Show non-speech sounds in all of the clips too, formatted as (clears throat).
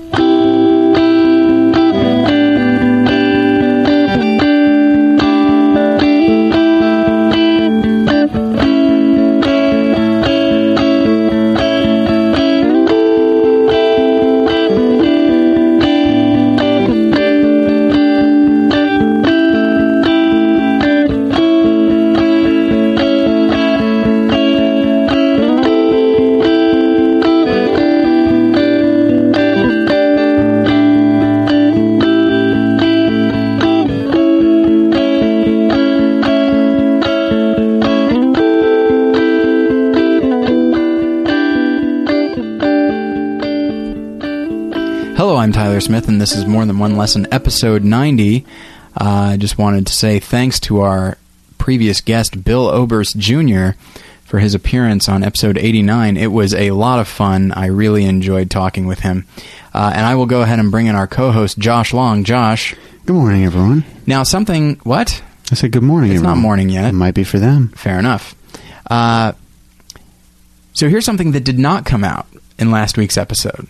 Hello, Smith, and this is More Than One Lesson, episode 90. Uh, I just wanted to say thanks to our previous guest, Bill Oberst Jr., for his appearance on episode 89. It was a lot of fun. I really enjoyed talking with him. Uh, and I will go ahead and bring in our co host, Josh Long. Josh. Good morning, everyone. Now, something. What? I said good morning. It's everyone. not morning yet. It might be for them. Fair enough. Uh, so here's something that did not come out in last week's episode.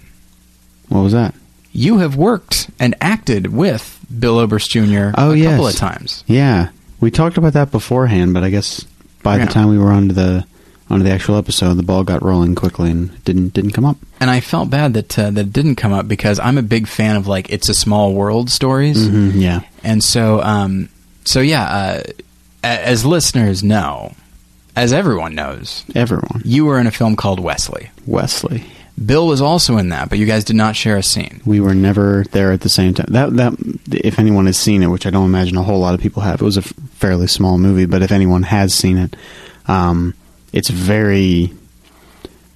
What was that? You have worked and acted with Bill Oberst Jr. Oh, a yes. couple of times. Yeah, we talked about that beforehand, but I guess by Yeah. the time we were onto the onto the actual episode, the ball got rolling quickly and didn't didn't come up. And I felt bad that uh, that it didn't come up because I'm a big fan of like it's a small world stories, Mhm, yeah, and so um, so yeah, uh, as listeners know, as everyone knows, everyone. you were in a film called Wesley. Wesley. Bill was also in that, but you guys did not share a scene. We were never there at the same time. That that if anyone has seen it, which I don't imagine a whole lot of people have, it was a f- fairly small movie. But if anyone has seen it, um, it's very.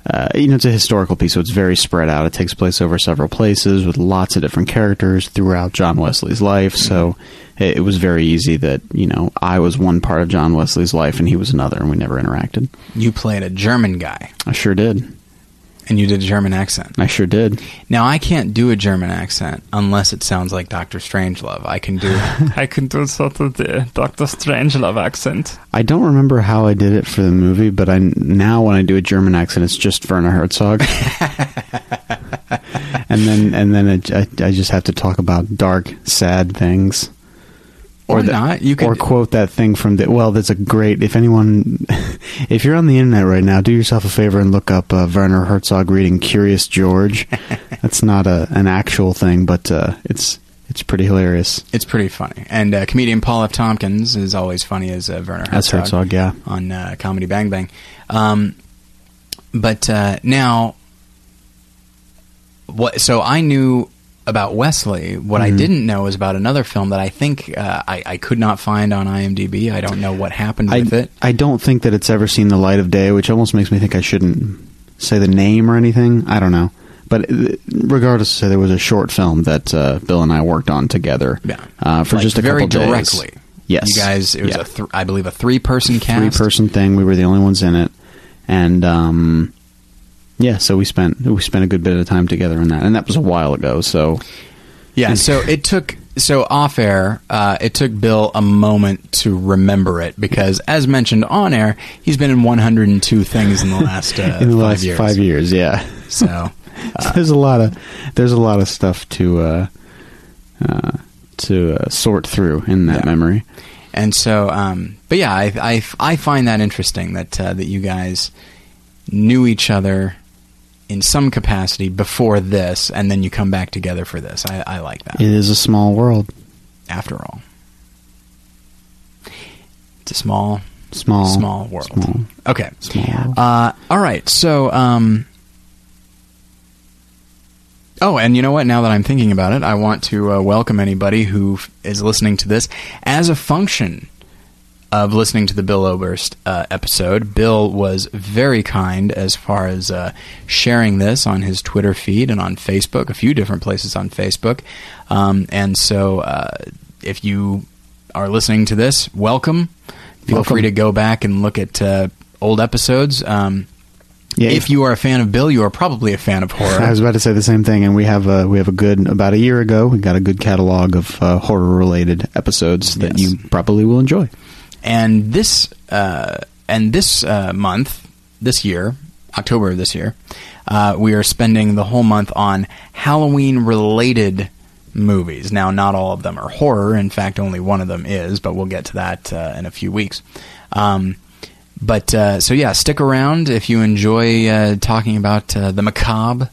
Uh, you know, it's a historical piece, so it's very spread out. It takes place over several places with lots of different characters throughout John Wesley's life. So it, it was very easy that you know I was one part of John Wesley's life and he was another, and we never interacted. You played a German guy, I sure did. And you did a German accent. I sure did. Now I can't do a German accent unless it sounds like Doctor Strangelove. I can do. (laughs) I can do sort of the Doctor Strangelove accent. I don't remember how I did it for the movie, but I now when I do a German accent, it's just Werner Herzog. (laughs) and then and then it, I, I just have to talk about dark, sad things. Or the- not. You could- or quote that thing from the well. That's a great. If anyone, (laughs) if you're on the internet right now, do yourself a favor and look up uh, Werner Herzog reading "Curious George." (laughs) That's not a an actual thing, but uh, it's it's pretty hilarious. It's pretty funny. And uh, comedian Paul F. Tompkins is always funny as uh, Werner Herzog. That's Herzog, yeah. On uh, Comedy Bang Bang. Um, but uh, now, what? So I knew about Wesley. What Mm-hmm. I didn't know is about another film that I think uh, I, I could not find on IMDb. I don't know what happened I, with it. I don't think that it's ever seen the light of day, which almost makes me think I shouldn't say the name or anything. I don't know. But uh, regardless, so there was a short film that uh, Bill and I worked on together Yeah. uh, for Like, just a very couple days. Very directly. Yes, You guys, it was Yeah. a th- I believe a three person cast. three person thing. We were the only ones in it, and um, yeah, so we spent we spent a good bit of time together in that, and that was a while ago. So Yeah, And- so it took so off air. Uh, it took Bill a moment to remember it because, as mentioned on air, he's been in 102 things in the last uh, (laughs) in the five last years. five years, yeah. So (laughs) there's a lot of there's a lot of stuff to uh, uh, to uh, sort through in that Yeah. memory. and so, um, but yeah, I, I, I find that interesting that uh, that you guys knew each other in some capacity before this, and then you come back together for this. I, I like that. It is a small world. After all, it's a small, Small, small world. Small, Okay. small. Uh, all right. So, um, oh, and you know what? Now that I'm thinking about it, I want to uh, welcome anybody who f- is listening to this as a function of listening to the Bill Oberst uh, episode. Bill was very kind as far as uh, sharing this on his Twitter feed and on Facebook, a few different places on Facebook. Um, and so, uh, if you are listening to this, welcome. Feel Welcome. free to go back and look at uh, old episodes. Um, Yeah, if you are a fan of Bill, you are probably a fan of horror. I was about to say the same thing, and we have a we have a good about a year ago. We got a good catalog of uh, horror related episodes that Yes. you probably will enjoy. And this uh, and this uh, month, this year, October of this year, uh, we are spending the whole month on Halloween related movies. Now, not all of them are horror. In fact, only one of them is, but we'll get to that uh, in a few weeks. Um, but uh, so yeah, stick around if you enjoy uh, talking about the macabre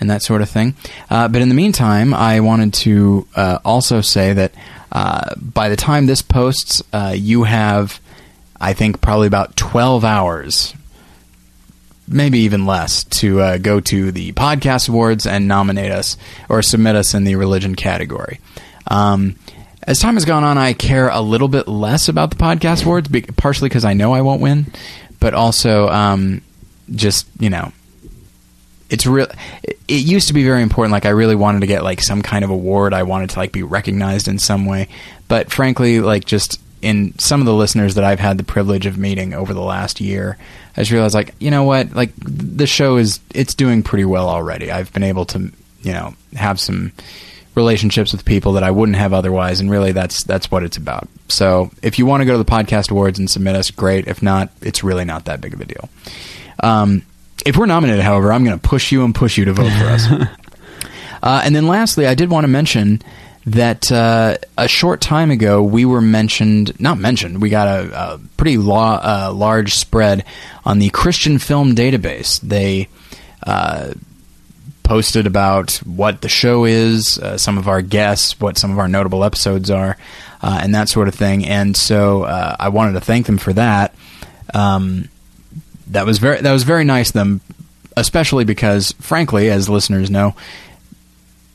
and that sort of thing. But in the meantime, I wanted to also say that uh, by the time this posts, uh, you have, I think, probably about 12 hours, maybe even less, to uh, go to the podcast awards and nominate us or submit us in the religion category. Um, as time has gone on, I care a little bit less about the podcast awards, partially because I know I won't win, but also um, just you know it's real it used to be very important like i really wanted to get like some kind of award. I wanted to like be recognized in some way. But frankly like just in some of the listeners that i've had the privilege of meeting over the last year i just realized like you know what? Like the show is it's doing pretty well already. I've been able to you know have some relationships with people that i wouldn't have otherwise and really that's that's what it's about. So if you want to go to the podcast awards and submit us great. If not it's really not that big of a deal. Um, if we're nominated, however, I'm going to push you and push you to vote for us. (laughs) uh, and then lastly, I did want to mention that uh, a short time ago we were mentioned, not mentioned, we got a, a pretty law, uh, large spread on the Christian Film Database. They uh, posted about what the show is, uh, some of our guests, what some of our notable episodes are, uh, and that sort of thing. And so uh, I wanted to thank them for that. Um, that was very that was very nice of them, especially because, frankly, as listeners know,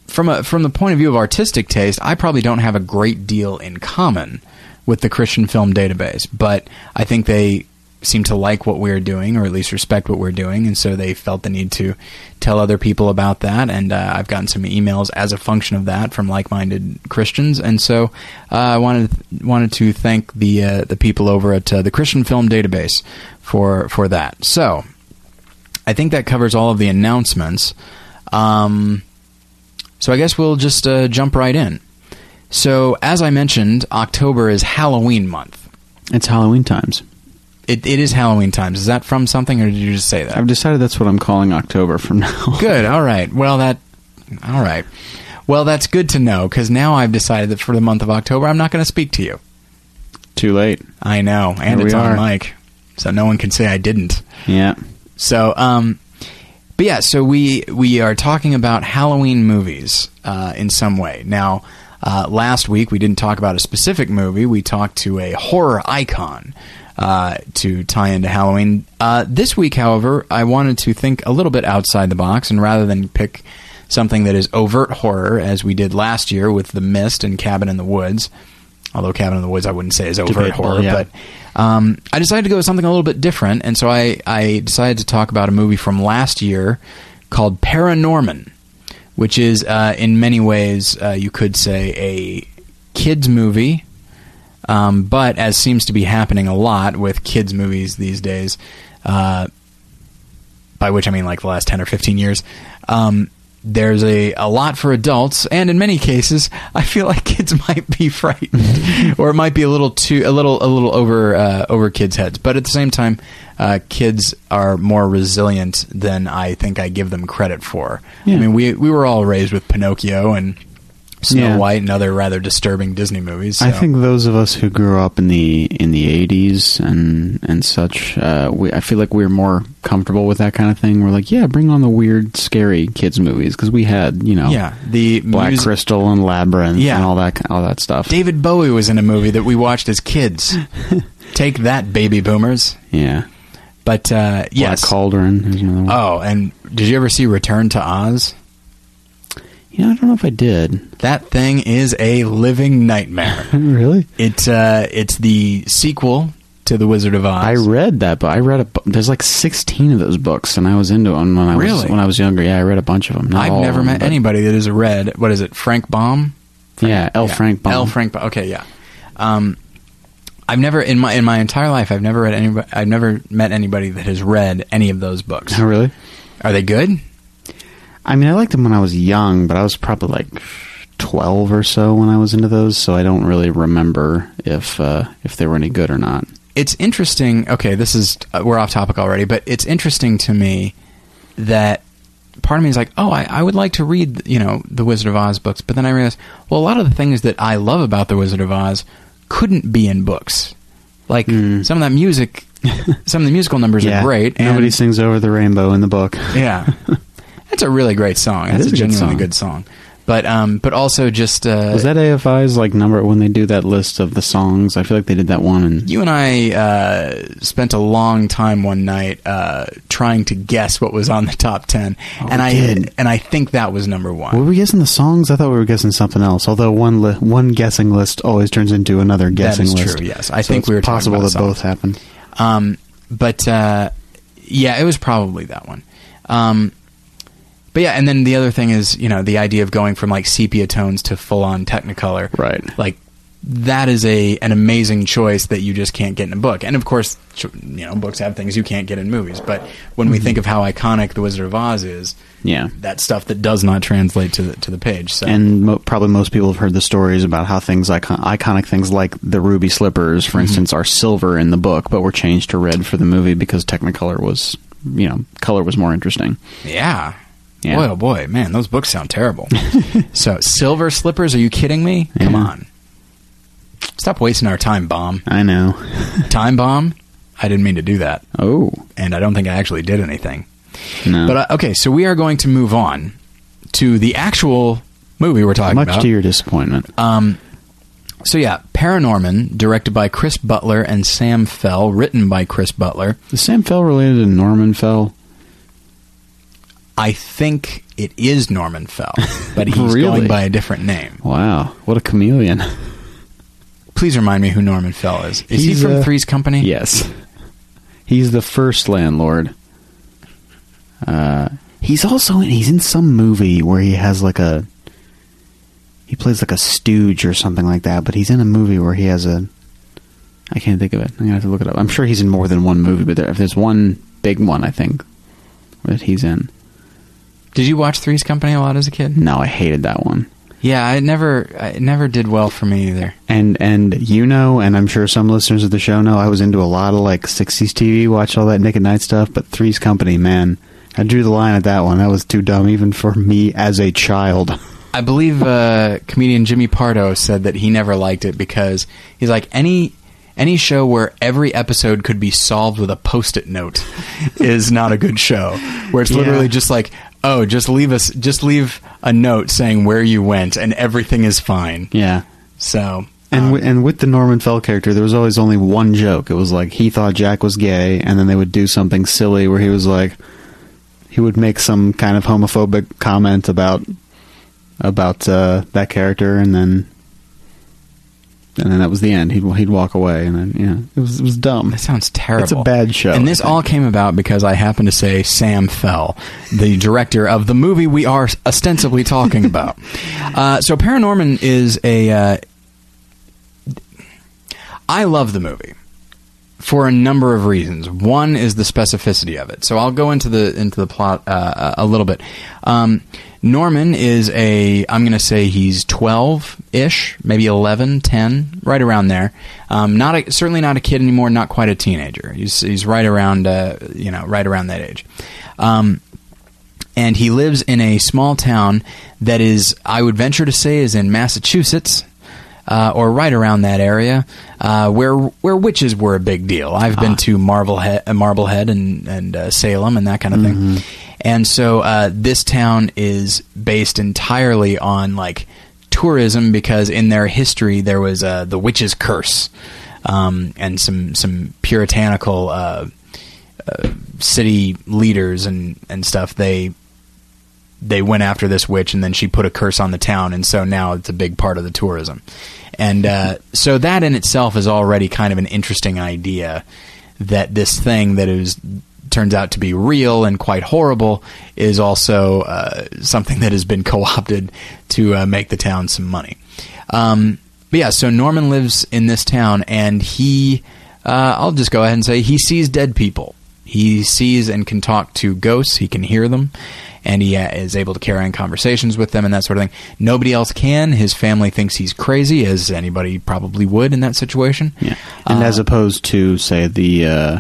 from a from the point of view of artistic taste, I probably don't have a great deal in common with the Christian Film Database, but I think they seem to like what we're doing, or at least respect what we're doing, and so they felt the need to tell other people about that. And uh, I've gotten some emails as a function of that from like-minded Christians, and so uh, I wanted wanted to thank the uh, the people over at uh, the Christian Film Database for for that. So I think that covers all of the announcements. Um, so I guess we'll just uh, jump right in. So as I mentioned, October is Halloween month. It's Halloween times. It, it is Halloween times. Is that from something, or did you just say that? I've decided that's what I'm calling October from now. Good. All right. Well, that. All right. Well, that's good to know because now I've decided that for the month of October, I'm not going to speak to you. Too late. I know, and Here it's on mic, so no one can say I didn't. Yeah. So, um, but yeah, so we we are talking about Halloween movies uh, in some way. Now, uh, last week we didn't talk about a specific movie. We talked to a horror icon uh, to tie into Halloween. Uh, this week, however, I wanted to think a little bit outside the box, and rather than pick something that is overt horror, as we did last year with The Mist and Cabin in the Woods. Although Cabin in the Woods, I wouldn't say is overt Debatable, horror, yeah. but um, I decided to go with something a little bit different, and so I, I decided to talk about a movie from last year called Paranorman, which is, uh, in many ways, uh, you could say a kids movie, um, but as seems to be happening a lot with kids movies these days, uh, by which I mean like the last ten or fifteen years. Um, there's a, a lot for adults, and in many cases, I feel like kids (laughs) might be frightened, (laughs) or it might be a little too a little a little over uh, over kids' heads. But at the same time, uh, kids are more resilient than I think I give them credit for. I mean, we we were all raised with Pinocchio and Snow Yeah. White and other rather disturbing Disney movies. I think those of us who grew up in the in the '80s and and such, uh, we I feel like we are more comfortable with that kind of thing. We're like, yeah, bring on the weird, scary kids movies because we had, you know, yeah, the Black music- Crystal and Labyrinth Yeah. and all that all that stuff. David Bowie was in a movie that we watched as kids. (laughs) Take that, baby boomers. yeah, But uh, yes. Black Cauldron is another one. Oh, and did you ever see Return to Oz? Yeah, I don't know if I did. That thing is a living nightmare. (laughs) really? It's uh, it's the sequel to The Wizard of Oz. I read that, but I read a. There's like 16 of those books, and I was into them when I was when I was younger. Yeah, I read a bunch of them. Not I've never them, met anybody that has read. What is it? Frank Baum. Yeah, L. Frank Baum. L. Frank Baum. Okay, yeah. Um, I've never in my in my entire life I've never read anybody. I've never met anybody that has read any of those books. Oh, really? Are they good? I mean, I liked them when I was young, but I was probably like 12 or so when I was into those, so I don't really remember if uh, if they were any good or not. it's interesting. Okay, this is uh, we're off topic already, but it's interesting to me that part of me is like, oh, I, I would like to read, you know, the Wizard of Oz books. But then I realized, well, a lot of the things that I love about the Wizard of Oz couldn't be in books. Like Mm. some of that music, (laughs) some of the musical numbers yeah, are great. and- Nobody sings over the rainbow in the book. yeah, (laughs) it's a really great song. That's a a good genuinely song. good song. But um, but also just uh, Was that AFI's like number when they do that list of the songs? I feel like they did that one and you and I uh, spent a long time one night uh, trying to guess what was on the top ten, Oh, and I did. and I think that was number one. were we guessing the songs? I thought we were guessing something else. Although one li- one guessing list always turns into another guessing is list. true, yes. I So think we were possible that both happened. Um, but uh, yeah, it was probably that one. Um, but yeah, and then the other thing is, you know, the idea of going from like sepia tones to full on Technicolor. Right. Like that is a an amazing choice that you just can't get in a book. And of course, you know, books have things you can't get in movies. But when Mm-hmm. we think of how iconic The Wizard of Oz is, Yeah. that stuff that does not translate to the to the page. So And mo- probably most people have heard the stories about how things icon- iconic things like the ruby slippers, Mm-hmm. for instance, are silver in the book, but were changed to red for the movie because Technicolor was, you know, color was more interesting. yeah. Yeah. Boy, oh boy, man, those books sound terrible. (laughs) so, silver slippers? Are you kidding me? Come on. Stop wasting our time, Baum. I know. (laughs) Time bomb? I didn't mean to do that, Oh and I don't think I actually did anything. no! But uh, okay, so we are going to move on to the actual movie we're talking much about. Much to your disappointment. Um, so yeah, Paranorman, directed by Chris Butler and Sam Fell, written by Chris Butler. Is Sam Fell related to Norman Fell? I think it is Norman Fell, (laughs) but he's Really? going by a different name. Wow, what a chameleon! Please remind me who Norman Fell is. Is He's, he from uh, Three's Company? Yes, he's the first landlord. Uh, he's also in, he's in some movie where he has like a he plays like a stooge or something like that. But he's in a movie where he has a I can't think of it. I'm gonna have to look it up. I'm sure he's in more than one movie, but there, if there's one big one, I think that he's in. Did you watch Three's Company a lot as a kid? No, I hated that one. Yeah, I never, it never did well for me either. And and you know, and I'm sure some listeners of the show know, I was into a lot of like '60s TV, watch all that Nick at Night stuff. But Three's Company, man, I drew the line at that one. That was too dumb, even for me as a child. (laughs) I believe uh, comedian Jimmy Pardo said that he never liked it because he's like any any show where every episode could be solved with a post-it note (laughs) is not a good show. Where it's Yeah. literally just like, oh, just leave us, just leave a note saying where you went, and everything is fine. Yeah. So. And um, wi- and with the Norman Fell character, there was always only one joke. It was like he thought Jack was gay, and then they would do something silly where he was like, he would make some kind of homophobic comment about about uh, that character, and then and then that was the end. He'd he'd walk away, and then yeah, it was it was dumb. That sounds terrible. It's a bad show, And this all came about because I happened to say Sam Fell, the director of the movie we are ostensibly talking about. (laughs) uh, so Paranorman is a. Uh, I love the movie for a number of reasons. One is the specificity of it. So I'll go into the into the plot uh, a little bit. Um, Norman is a I'm going to say he's 12-ish, maybe 11, 10, right around there. Um, not a, certainly not a kid anymore, not quite a teenager. He's he's right around uh, you know, right around that age. Um, and he lives in a small town that is, I would venture to say, is in Massachusetts, uh, or right around that area, uh, where where witches were a big deal. I've been to Marblehead, Marblehead, and and uh, Salem, and that kind of thing. And so uh, this town is based entirely on like tourism because in their history there was uh, the witch's curse, um, and some some puritanical. Uh, uh, city leaders and, and stuff they they went after this witch and then she put a curse on the town and so now it's a big part of the tourism and uh, so that in itself is already kind of an interesting idea that this thing that is turns out to be real and quite horrible is also uh, something that has been (laughs) co-opted to uh, make the town some money um, but yeah so norman lives in this town and he uh, i'll just go ahead and say he sees dead people he sees and can talk to ghosts. He can hear them, and he uh, is able to carry on conversations with them and that sort of thing. Nobody else can. His family thinks he's crazy, as anybody probably would in that situation. Yeah, and Uh, as opposed to say the uh,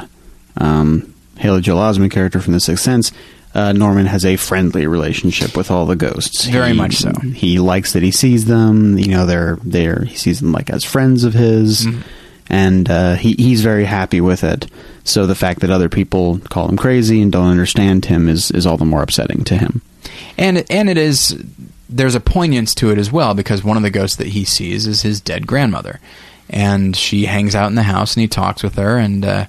um, Haley Joel Osment character from The Sixth Sense, uh, Norman has a friendly relationship with all the ghosts. Very He- much so. He likes that he sees them. You know, they're they're he sees them like as friends of his, Mm-hmm. and uh, he he's very happy with it. So the fact that other people call him crazy and don't understand him is is all the more upsetting to him. and and it is there's a poignance to it as well because one of the ghosts that he sees is his dead grandmother, and she hangs out in the house and he talks with her and uh,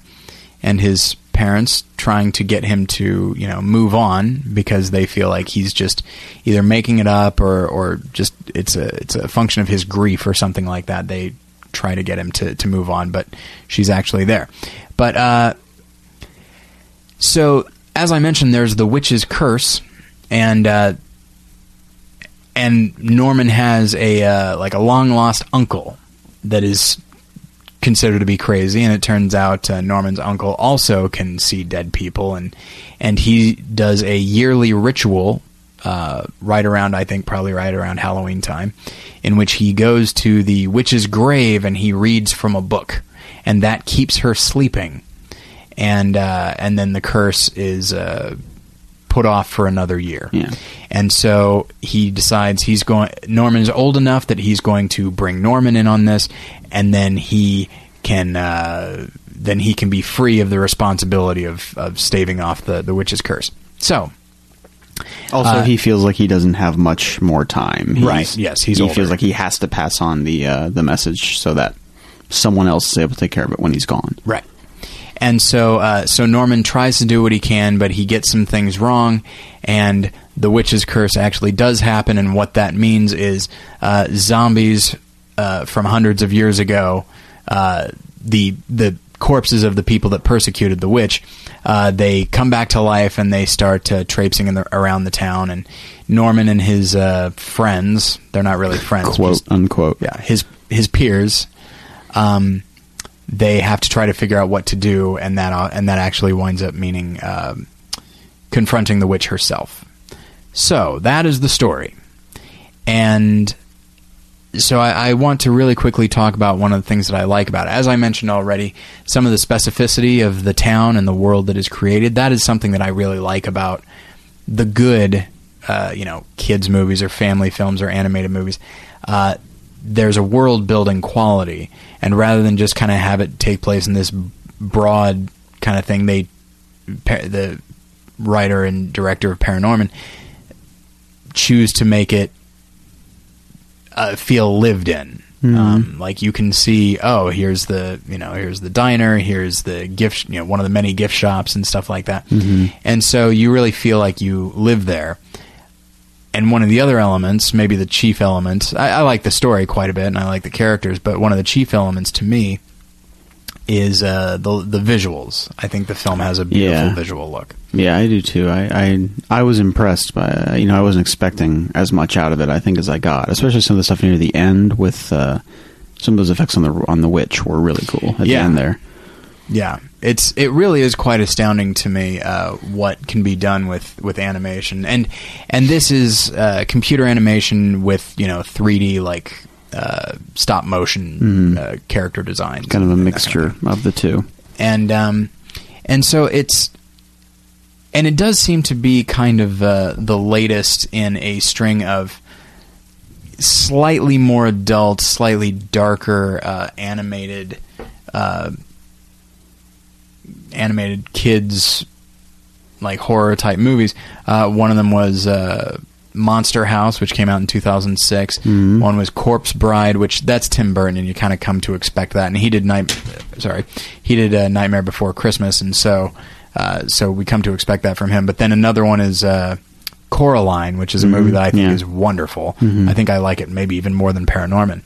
and his parents trying to get him to you know move on because they feel like he's just either making it up or or just it's a it's a function of his grief or something like that. They try to get him to to move on, but she's actually there. But uh, so, as I mentioned, there's the witch's curse, and uh, and Norman has a uh, like a long lost uncle that is considered to be crazy, and it turns out uh, Norman's uncle also can see dead people, and and he does a yearly ritual. Uh, right around, I think, probably right around Halloween time, in which he goes to the witch's grave and he reads from a book, and that keeps her sleeping and uh, and then the curse is uh, put off for another year. Yeah. And so he decides he's going. Norman's old enough that he's going to bring Norman in on this, and then he can uh, then he can be free of the responsibility of, of staving off the the witch's curse. So Also, Uh, he feels like he doesn't have much more time. He's- Right, yes, he's he older. feels like he has to pass on the uh, the message so that someone else is able to take care of it when he's gone. Right. And so, uh, so Norman tries to do what he can, but he gets some things wrong, and the witch's curse actually does happen. And what that means is uh, zombies uh, from hundreds of years ago, uh, the the corpses of the people that persecuted the witch, uh, they come back to life and they start uh, traipsing in the, around the town. And Norman and his uh, friends—they're not really friends, Quote just- unquote. yeah, his his peers, um, they have to try to figure out what to do, and that uh, and that actually winds up meaning um, confronting the witch herself. So that is the story, and so I, I want to really quickly talk about one of the things that I like about it. As I mentioned already, some of the specificity of the town and the world that is created. That is something that I really like about the good, uh, you know, kids movies or family films or animated movies. Uh, there's a world building quality, and rather than just kind of have it take place in this broad kind of thing, they the writer and director of Paranorman choose to make it uh, feel lived in. Um, like you can see, oh, here's the you know here's the diner, here's the gift, you know, one of the many gift shops and stuff like that. And so you really feel like you live there. And one of the other elements, maybe the chief element, I, I like the story quite a bit, and I like the characters, but one of the chief elements to me is uh, the the visuals. I think the film has a beautiful Yeah. visual look. Yeah, I do too. I, I I was impressed by uh, you know I wasn't expecting as much out of it I think as I got, especially some of the stuff near the end with uh, some of those effects on the on the witch were really cool at Yeah. the end there. Yeah, it's it really is quite astounding to me uh, what can be done with, with animation, and and this is uh, computer animation with you know 3D like uh, stop motion uh, character design, Mm-hmm. Kind of a mixture thing. of the two. and um, and so it's and it does seem to be kind of uh, the latest in a string of slightly more adult, slightly darker uh, animated uh, animated kids like horror type movies. Uh, one of them was uh, Monster House, which came out in 2006. One was Corpse Bride, which that's Tim Burton, and you kind of come to expect that. And he did night, sorry, he did uh, Nightmare Before Christmas, and so uh, so we come to expect that from him. But then another one is. Uh, Coraline, which is a movie that I think yeah. is wonderful. I think I like it maybe even more than Paranorman.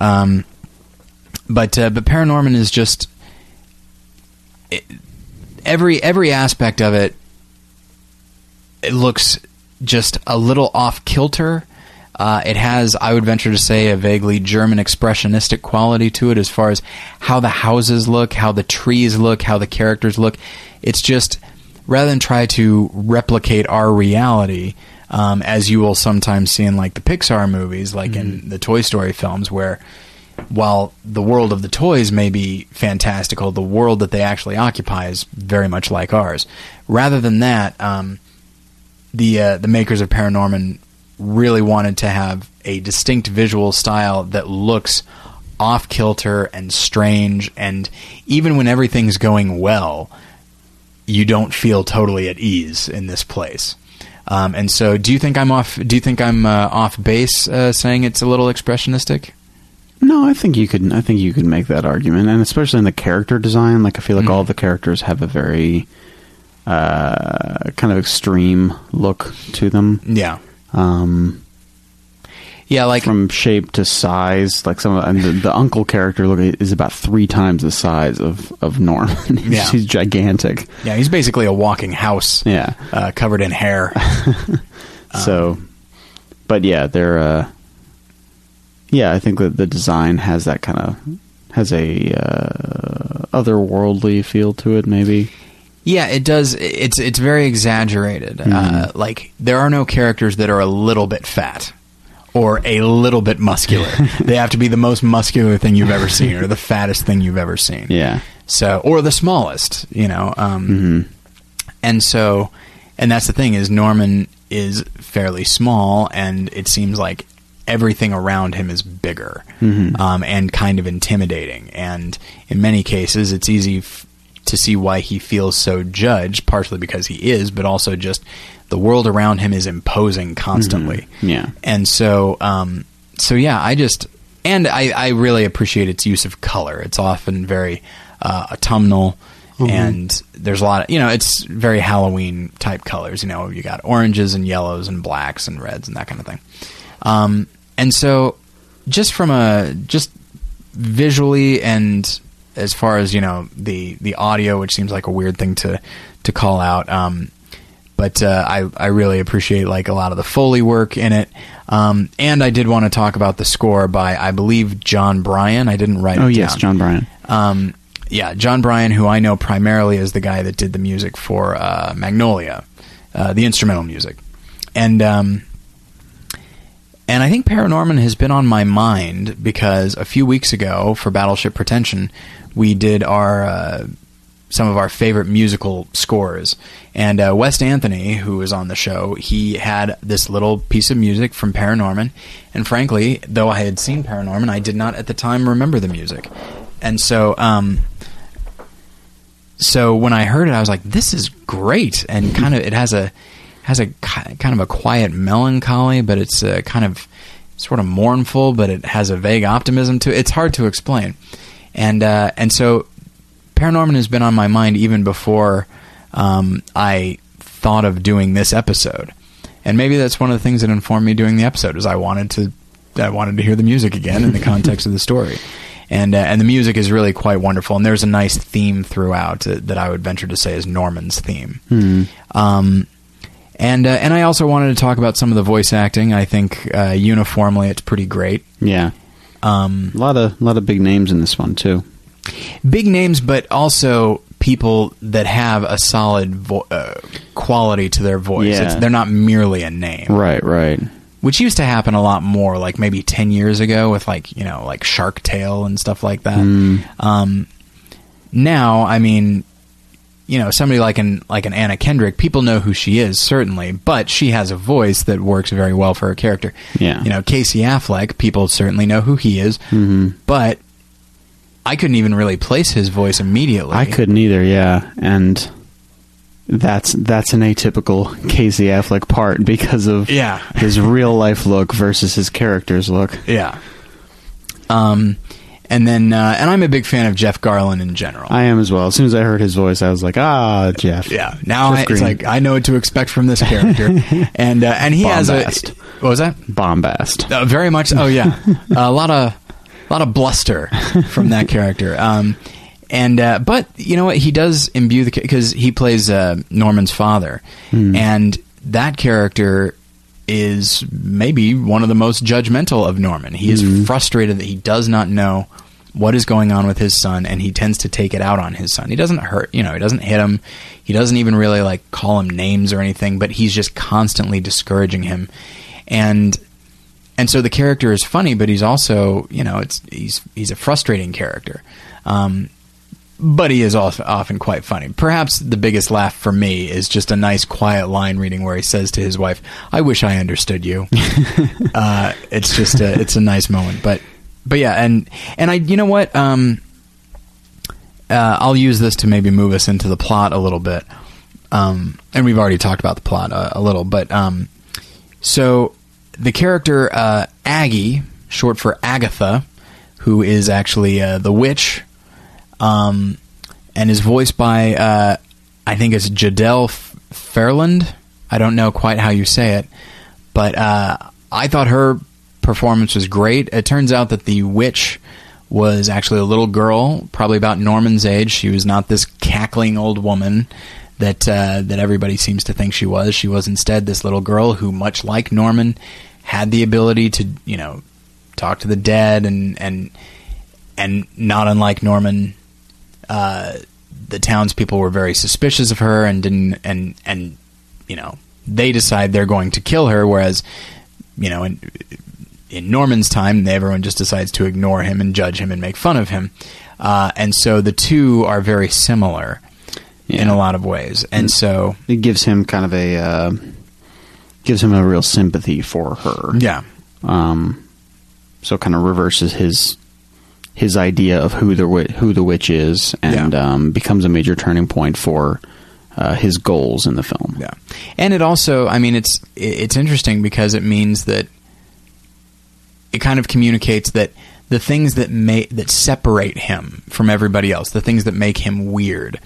Um, but uh, but Paranorman is just it, every every aspect of it. It looks just a little off kilter. Uh, it has, I would venture to say, a vaguely German expressionistic quality to it as far as how the houses look, how the trees look, how the characters look. It's just rather than try to replicate our reality, um, as you will sometimes see in like the Pixar movies, like in the Toy Story films, where while the world of the toys may be fantastical, the world that they actually occupy is very much like ours. Rather than that, um, the uh, the makers of Paranorman really wanted to have a distinct visual style that looks off kilter and strange, and even when everything's going well, you don't feel totally at ease in this place. Um, and so, do you think I'm off? Do you think I'm uh, off base uh, saying it's a little expressionistic? No, I think you could. I think you could make that argument, and especially in the character design. Like I feel like Mm. all the characters have a very uh, kind of extreme look to them. Yeah, Um, yeah, like from shape to size, like some of and the, the uncle character look is about three times the size of of Norman. (laughs) he's, Yeah. he's gigantic. yeah, he's basically a walking house, Yeah. uh, covered in hair. (laughs) so, but yeah, they're. Uh, yeah, I think that the design has that kind of has a uh, otherworldly feel to it. Maybe. Yeah, it does. It's it's very exaggerated. Uh, like there are no characters that are a little bit fat or a little bit muscular. (laughs) they have to be the most muscular thing you've ever seen, or the (laughs) fattest thing you've ever seen. Yeah. So, or the smallest, you know. Um, And so, and that's the thing is Norman is fairly small, and it seems like everything around him is bigger um, and kind of intimidating. And in many cases, it's easy f- to see why he feels so judged, partially because he is, but also just the world around him is imposing constantly. Yeah. And so, um, so yeah, I just, and I, I really appreciate its use of color. It's often very uh, autumnal, and there's a lot of, you know, it's very Halloween type colors. You know, you got oranges and yellows and blacks and reds and that kind of thing. Um, and so, just from a just visually and as far as you know the the audio, which seems like a weird thing to to call out. Um, but uh, I I really appreciate like a lot of the foley work in it. Um, and I did want to talk about the score by I believe Jon Brion. I didn't write. Oh yes, down. Jon Brion. Um, yeah, Jon Brion, who I know primarily as the guy that did the music for uh, Magnolia, uh, the instrumental music, and um, and I think Paranorman has been on my mind because a few weeks ago for Battleship Pretension, we did our uh, some of our favorite musical scores, and uh, West Anthony, who was on the show, he had this little piece of music from Paranorman, and frankly, though I had seen Paranorman, I did not at the time remember the music, and so. Um, so when I heard it, I was like, "This is great," and kind of it has a has a kind of a quiet melancholy, but it's uh, kind of sort of mournful, but it has a vague optimism to it. It's hard to explain, and uh, and so Paranorman has been on my mind even before um, I thought of doing this episode, and maybe that's one of the things that informed me doing the episode is I wanted to I wanted to hear the music again in the context of the story. And, uh, and the music is really quite wonderful, and there's a nice theme throughout uh, that I would venture to say is Norman's theme. Um, and uh, and I also wanted to talk about some of the voice acting. I think uh, uniformly it's pretty great. Yeah. Um, A lot of a lot of big names in this one too. big names, but also people that have a solid vo- uh, quality to their voice. Yeah. It's, they're not merely a name, Right, right. which used to happen a lot more, like maybe ten years ago with like you know like Shark Tale and stuff like that. Um, now, I mean, you know, somebody like an like an Anna Kendrick, people know who she is certainly, but she has a voice that works very well for her character. Yeah. you know, Casey Affleck, people certainly know who he is, but I couldn't even really place his voice immediately. I couldn't either. Yeah, and that's that's an atypical Casey Affleck part (laughs) because of Yeah. his real life look versus his character's look. Yeah. Um, and then, uh, and I'm a big fan of Jeff Garlin in general. I am as well. As soon as I heard his voice, I was like, ah, Jeff. yeah. Now Jeff I, it's like I know what to expect from this character, (laughs) and uh, and he has a Bombast. what was that? bombast. Uh, very much. Oh yeah, a lot of a lot of bluster from that character. Um, and uh, but you know what? He does imbue the because he plays uh, Norman's father, and that character is maybe one of the most judgmental of Norman. He is frustrated that he does not know what is going on with his son, and he tends to take it out on his son. He doesn't hurt, you know, he doesn't hit him. He doesn't even really like call him names or anything, but he's just constantly discouraging him. And and so the character is funny, but he's also, you know, it's he's he's a frustrating character. Um, but he is often quite funny. Perhaps the biggest laugh for me is just a nice, quiet line reading where he says to his wife, "I wish I understood you." (laughs) uh, it's just a, it's a nice moment, but but yeah, and and I, you know what, um, uh, I'll use this to maybe move us into the plot a little bit. Um, and we've already talked about the plot a, a little, but um, so the character uh, Aggie, short for Agatha, who is actually uh, the witch, um, and is voiced by uh, I think it's Jodelle Ferland. I don't know quite how you say it, but uh, I thought her performance was great. It turns out that the witch was actually a little girl, probably about Norman's age. She was not this cackling old woman that uh, that everybody seems to think she was. She was instead this little girl who, much like Norman, had the ability to you know talk to the dead and and and not unlike Norman, uh, the townspeople were very suspicious of her and didn't and and you know they decide they're going to kill her, whereas you know in in Norman's time, everyone just decides to ignore him and judge him and make fun of him. Uh, and so the two are very similar in a lot of ways. And so, It gives him kind of a uh, gives him a real sympathy for her. yeah, Um, so kind of reverses his his idea of who the who the witch is, and Yeah. um, becomes a major turning point for uh, his goals in the film. yeah. And it also, I mean, it's it's interesting because it means that it kind of communicates that the things that make that separate him from everybody else, the things that make him weird,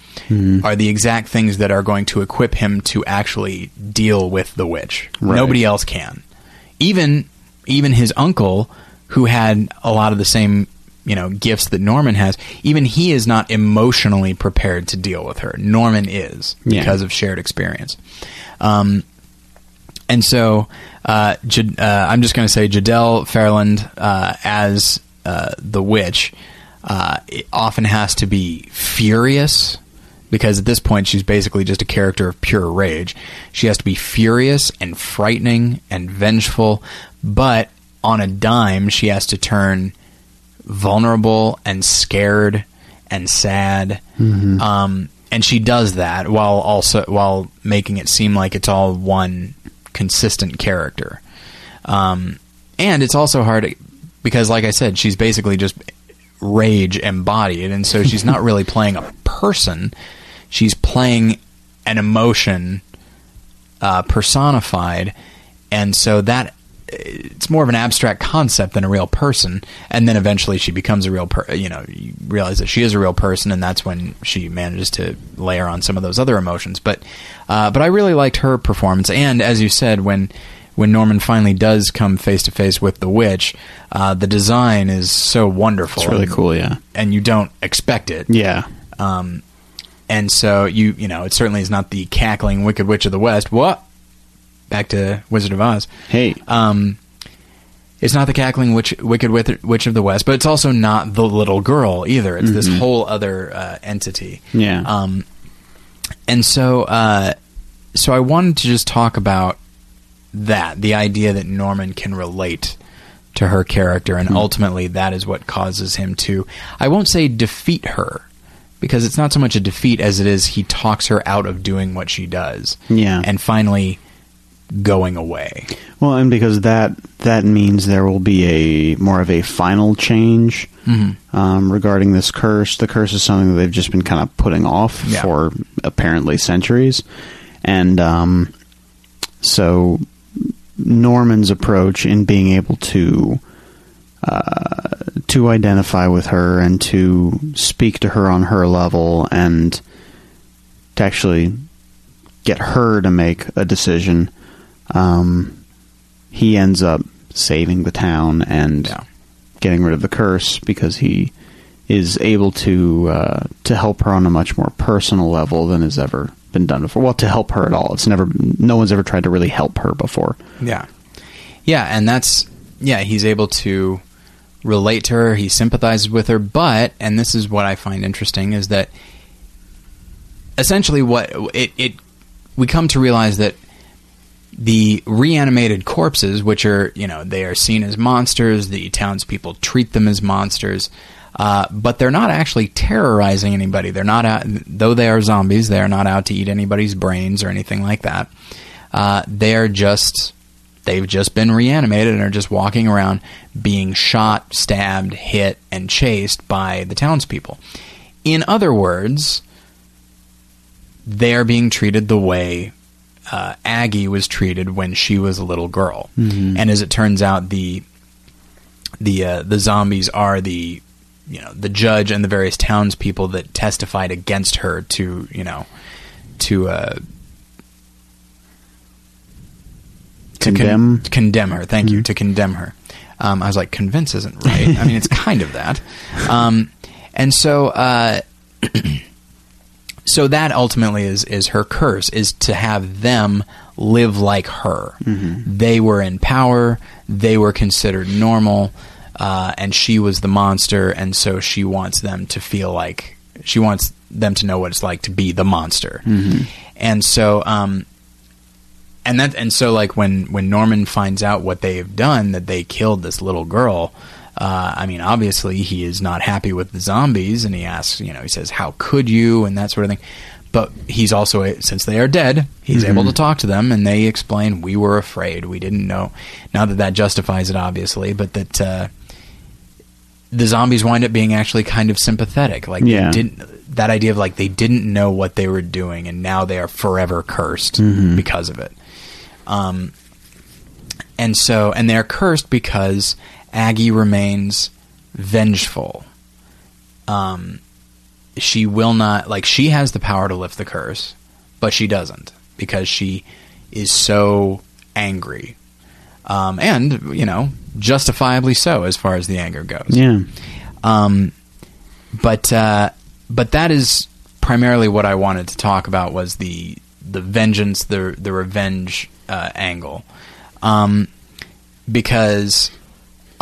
are the exact things that are going to equip him to actually deal with the witch. Right. Nobody else can. Even even his uncle, who had a lot of the same you know gifts that Norman has, even he is not emotionally prepared to deal with her. Norman is Yeah. because of shared experience. Um, and so uh, Jad- uh, I'm just going to say Jodelle Ferland uh, as uh, the witch uh, often has to be furious because at this point she's basically just a character of pure rage. She has to be furious and frightening and vengeful, but on a dime she has to turn vulnerable and scared and sad. Um, and she does that while also while making it seem like it's all one consistent character. Um, and it's also hard because, like I said, she's basically just rage embodied, and so she's not (laughs) really playing a person. She's playing an emotion uh, personified, and so that it's more of an abstract concept than a real person. And then eventually she becomes a real, per- you know, you realize that she is a real person, and that's when she manages to layer on some of those other emotions. But, uh, but I really liked her performance, and as you said, when when Norman finally does come face to face with the witch, uh, the design is so wonderful. It's really cool. Yeah. and you don't expect it. Yeah. Um, and so you you know it certainly is not the cackling wicked witch of the west. What? Back to Wizard of Oz. Hey. Um, it's not the cackling witch, wicked witch, of the west, but it's also not the little girl either. It's this whole other uh, entity. Yeah. Um, and so uh, so I wanted to just talk about that the idea that Norman can relate to her character, and ultimately that is what causes him to, I won't say defeat her, because it's not so much a defeat as it is he talks her out of doing what she does. Yeah. And finally going away. Well, and because that that means there will be a more of a final change um, regarding this curse. The curse is something that they've just been kind of putting off Yeah. for apparently centuries, and um, so Norman's approach in being able to uh, to identify with her and to speak to her on her level and to actually get her to make a decision. Um, he ends up saving the town and Yeah. getting rid of the curse because he is able to uh, to help her on a much more personal level than has ever been done before. Well, to help her at all, it's never no one's ever tried to really help her before. Yeah. Yeah, and that's yeah, he's able to relate to her, he sympathizes with her, but and this is what I find interesting is that essentially what it, it we come to realize that the reanimated corpses, which are you know they are seen as monsters, the townspeople treat them as monsters. Uh, but they're not actually terrorizing anybody. They're not out, though they are zombies. They are not out to eat anybody's brains or anything like that. Uh, they are just they've just been reanimated and are just walking around being shot, stabbed, hit, and chased by the townspeople. In other words, they are being treated the way uh, Aggie was treated when she was a little girl. And as it turns out, the the uh, the zombies are the you know the judge and the various townspeople that testified against her to you know to uh, to con- Condemn? condemn her. Thank you to condemn her. Um, I was like, convince isn't right. I mean, it's kind of that. (laughs) Um, and so, uh, (clears throat) so that ultimately is is her curse is to have them live like her. They were in power. They were considered normal, uh, and she was the monster. And so she wants them to feel like she wants them to know what it's like to be the monster. And so, um, and that and so like when when Norman finds out what they've done that they killed this little girl uh, I mean obviously he is not happy with the zombies and he asks you know he says how could you? and that sort of thing. But he's also since they are dead he's able to talk to them and they explain we were afraid. We didn't know. Not that that justifies it obviously but that uh, the zombies wind up being actually kind of sympathetic. Like Yeah. they didn't that idea of like they didn't know what they were doing and now they are forever cursed because of it. Um, and so, and they're cursed because Aggie remains vengeful. Um, she will not, like, she has the power to lift the curse, but she doesn't because she is so angry. Um, and, you know, justifiably so as far as the anger goes. Yeah. Um, but uh, but that is primarily what I wanted to talk about was the the vengeance, the the revenge uh, angle, um, because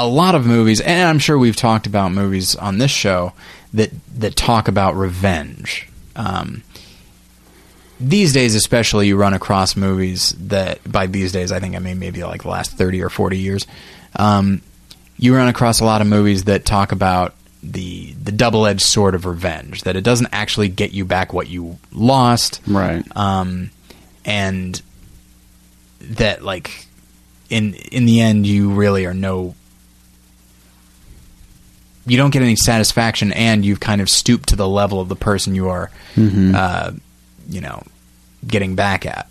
a lot of movies, and I'm sure we've talked about movies on this show that that talk about revenge. Um, these days, especially, you run across movies that by these days, I think I mean maybe like the last thirty or forty years. Um, you run across a lot of movies that talk about the the double edged sword of revenge. That it doesn't actually get you back what you lost, Right. um, and that like in in the end you really are no you don't get any satisfaction and you've kind of stooped to the level of the person you are uh, you know getting back at.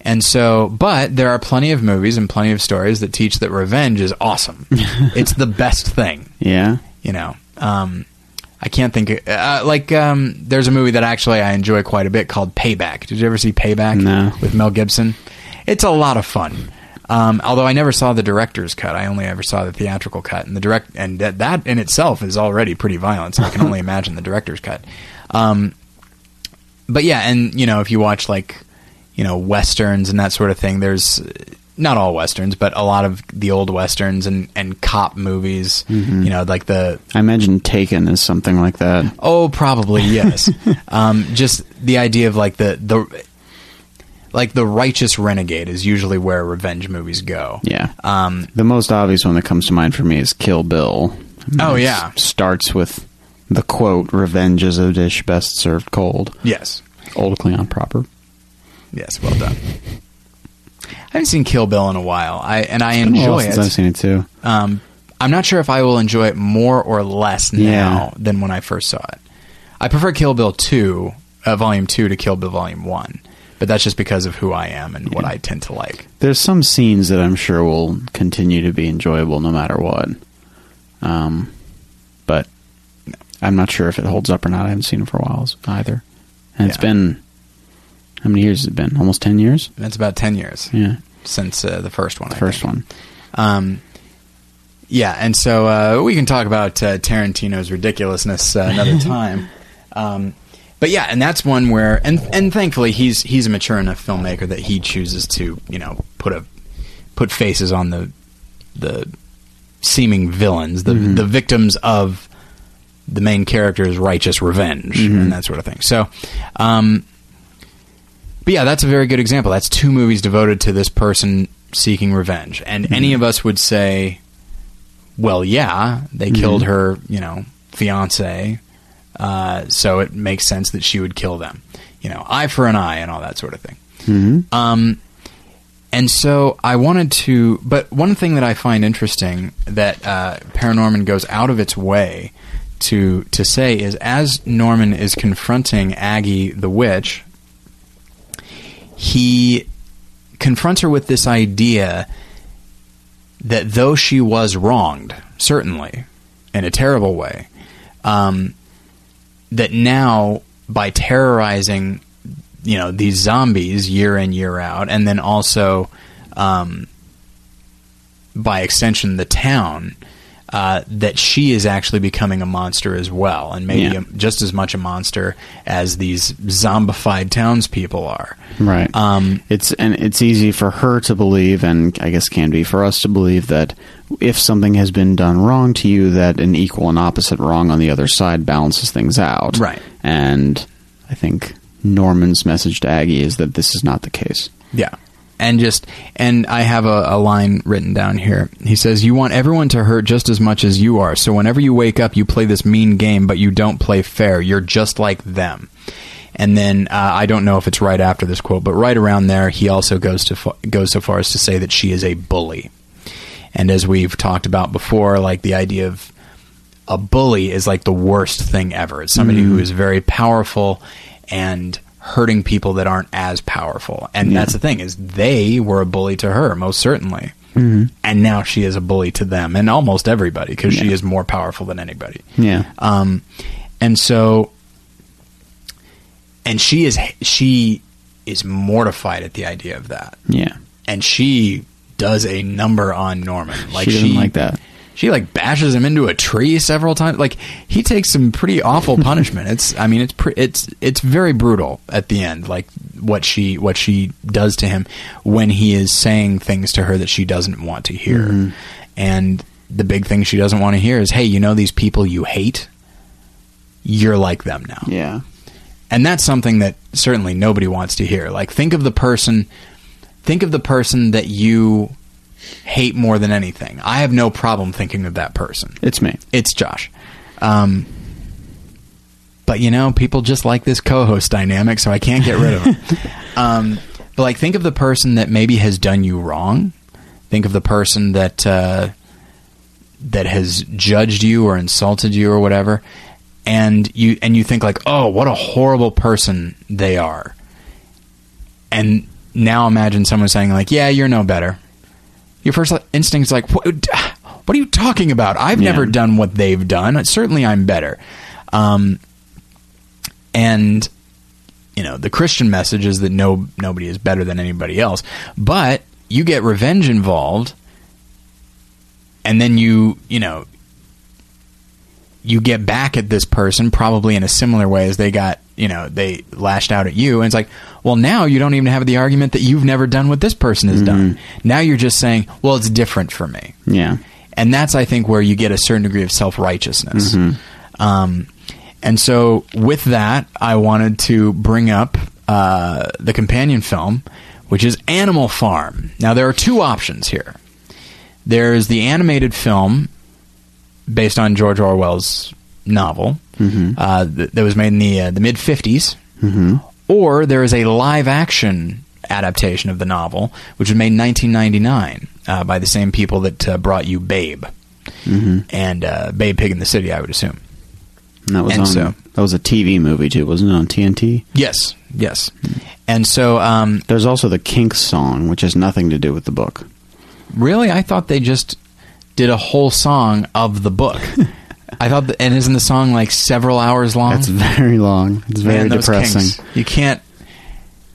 And so but there are plenty of movies and plenty of stories that teach that revenge is awesome. (laughs) It's the best thing. Yeah. you know um i can't think uh, like um there's a movie that actually i enjoy quite a bit called payback. Did you ever see payback No. with mel gibson? It's a lot of fun um, although I never saw the director's cut, I only ever saw the theatrical cut, and the direct and that, that in itself is already pretty violent. So I can only (laughs) imagine the director's cut. Um, but yeah, and you know, if you watch like you know westerns and that sort of thing, there's not all westerns, but a lot of the old westerns and and cop movies. Mm-hmm. You know, like the I imagine Taken is something like that. oh, probably yes. (laughs) um, just the idea of like the the like the righteous renegade is usually where revenge movies go. Yeah. Um, The most obvious one that comes to mind for me is Kill Bill. Oh, yeah. starts with the quote, "Revenge is a dish best served cold." yes, Old Klingon proverb. yes, well done. I haven't seen Kill Bill in a while. I and I Been a while enjoy it. I've seen it too. Um, I'm not sure if I will enjoy it more or less now Yeah. than when I first saw it. I prefer Kill Bill 2, uh, Volume 2 to Kill Bill Volume 1. But that's just because of who I am and what I tend to like. There's some scenes that I'm sure will continue to be enjoyable no matter what. Um, but I'm not sure if it holds up or not. I haven't seen it for a while either. And it's Yeah. been how many years has it been? Almost ten years. And it's about 10 years Yeah, since uh, the first one. the I first think. one. Um, yeah, and so uh, we can talk about uh, Tarantino's ridiculousness uh, another (laughs) time. Um, but yeah, and that's one where, and and thankfully he's he's a mature enough filmmaker that he chooses to you know put a put faces on the the seeming villains, the mm-hmm. the victims of the main character's righteous revenge mm-hmm. and that sort of thing. So, um, but yeah, that's a very good example. That's two movies devoted to this person seeking revenge. And mm-hmm. any of us would say, well, yeah, they killed her, you know, fiance, uh, so it makes sense that she would kill them. You know, eye for an eye and all that sort of thing. Mm-hmm. Um, and so I wanted to, but one thing that I find interesting that uh, Paranorman goes out of its way to to say is as Norman is confronting Aggie the witch, he confronts her with this idea that though she was wronged, certainly in a terrible way, um, that now by terrorizing you know these zombies year in year out, and then also um, by extension the town. Uh, that she is actually becoming a monster as well, and maybe Yeah. a- just as much a monster as these zombified townspeople are. Right. Um, it's and it's easy for her to believe, and I guess can be for us to believe that if something has been done wrong to you, that an equal and opposite wrong on the other side balances things out. Right. And I think Norman's message to Aggie is that this is not the case. Yeah. And just, and I have a, a line written down here. He says, You want everyone to hurt just as much as you are. So whenever you wake up, you play this mean game, but you don't play fair. You're just like them. And then uh, I don't know if it's right after this quote, but right around there, he also goes to fa- goes so far as to say that she is a bully. And as we've talked about before, like the idea of a bully is like the worst thing ever. It's somebody who is very powerful and hurting people that aren't as powerful. And that's the thing is they were a bully to her, most certainly. And now she is a bully to them and almost everybody because she is more powerful than anybody. Yeah. Um, and so, and she is she is mortified at the idea of that, Yeah. and she does a number on Norman. Like She doesn't like that. She like bashes him into a tree several times. Like he takes some pretty awful (laughs) punishment. It's I mean it's pre- it's it's very brutal at the end. Like what she what she does to him when he is saying things to her that she doesn't want to hear. Mm-hmm. And the big thing she doesn't want to hear is, "Hey, you know these people you hate? You're like them now." Yeah. and that's something that certainly nobody wants to hear. Like think of the person think of the person that you hate more than anything. I have no problem thinking of that person. It's me. It's Josh. Um but you know, people just like this co-host dynamic, so I can't get rid of them. (laughs) um, but like, think of the person that maybe has done you wrong. Think of the person that uh, that has judged you or insulted you or whatever, and you and you think like, oh, what a horrible person they are. And now imagine someone saying like, yeah, you're no better. Your first instinct is like, what, what are you talking about? I've Yeah. never done what they've done. Certainly, I'm better. Um, and you know, the Christian message is that no nobody is better than anybody else. But you get revenge involved, and then you you know you get back at this person probably in a similar way as they got you know they lashed out at you and it's like well now you don't even have the argument that you've never done what this person has done now you're just saying well it's different for me Yeah. and that's I think where you get a certain degree of self righteousness. Um, and so with that, I wanted to bring up uh, the companion film, which is Animal Farm. Now there are two options here. There's the animated film based on George Orwell's novel uh, th- that was made in the uh, the mid 50s, or there is a live action adaptation of the novel, which was made in 1999 uh, by the same people that uh, brought you Babe and uh, Babe Pig in the City, I would assume. And that was And on. so- that was a TV movie too, wasn't it? On TNT. Yes, yes. And so, um, There's also the Kinks song, which has nothing to do with the book. really, I thought they just did a whole song of the book. (laughs) I thought, that, and isn't the song like several hours long? That's very long. It's very Man, those depressing. Kinks, you can't.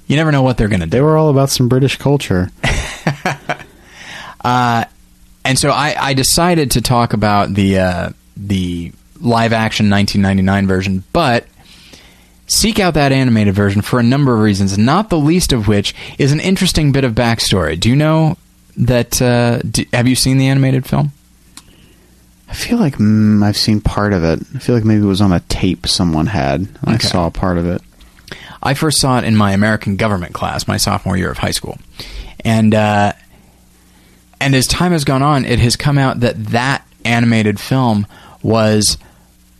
You never know what they're going to do. They were all about some British culture. (laughs) and so I, I decided to talk about the uh, the live action 1999 version, but seek out that animated version for a number of reasons. Not the least of which is an interesting bit of backstory. Do you know that? Uh, do, have you seen the animated film? I feel like mm, I've seen part of it. I feel like maybe it was on a tape someone had. I Okay. saw part of it. I first saw it in my American government class, my sophomore year of high school, and uh, and as time has gone on, it has come out that that animated film was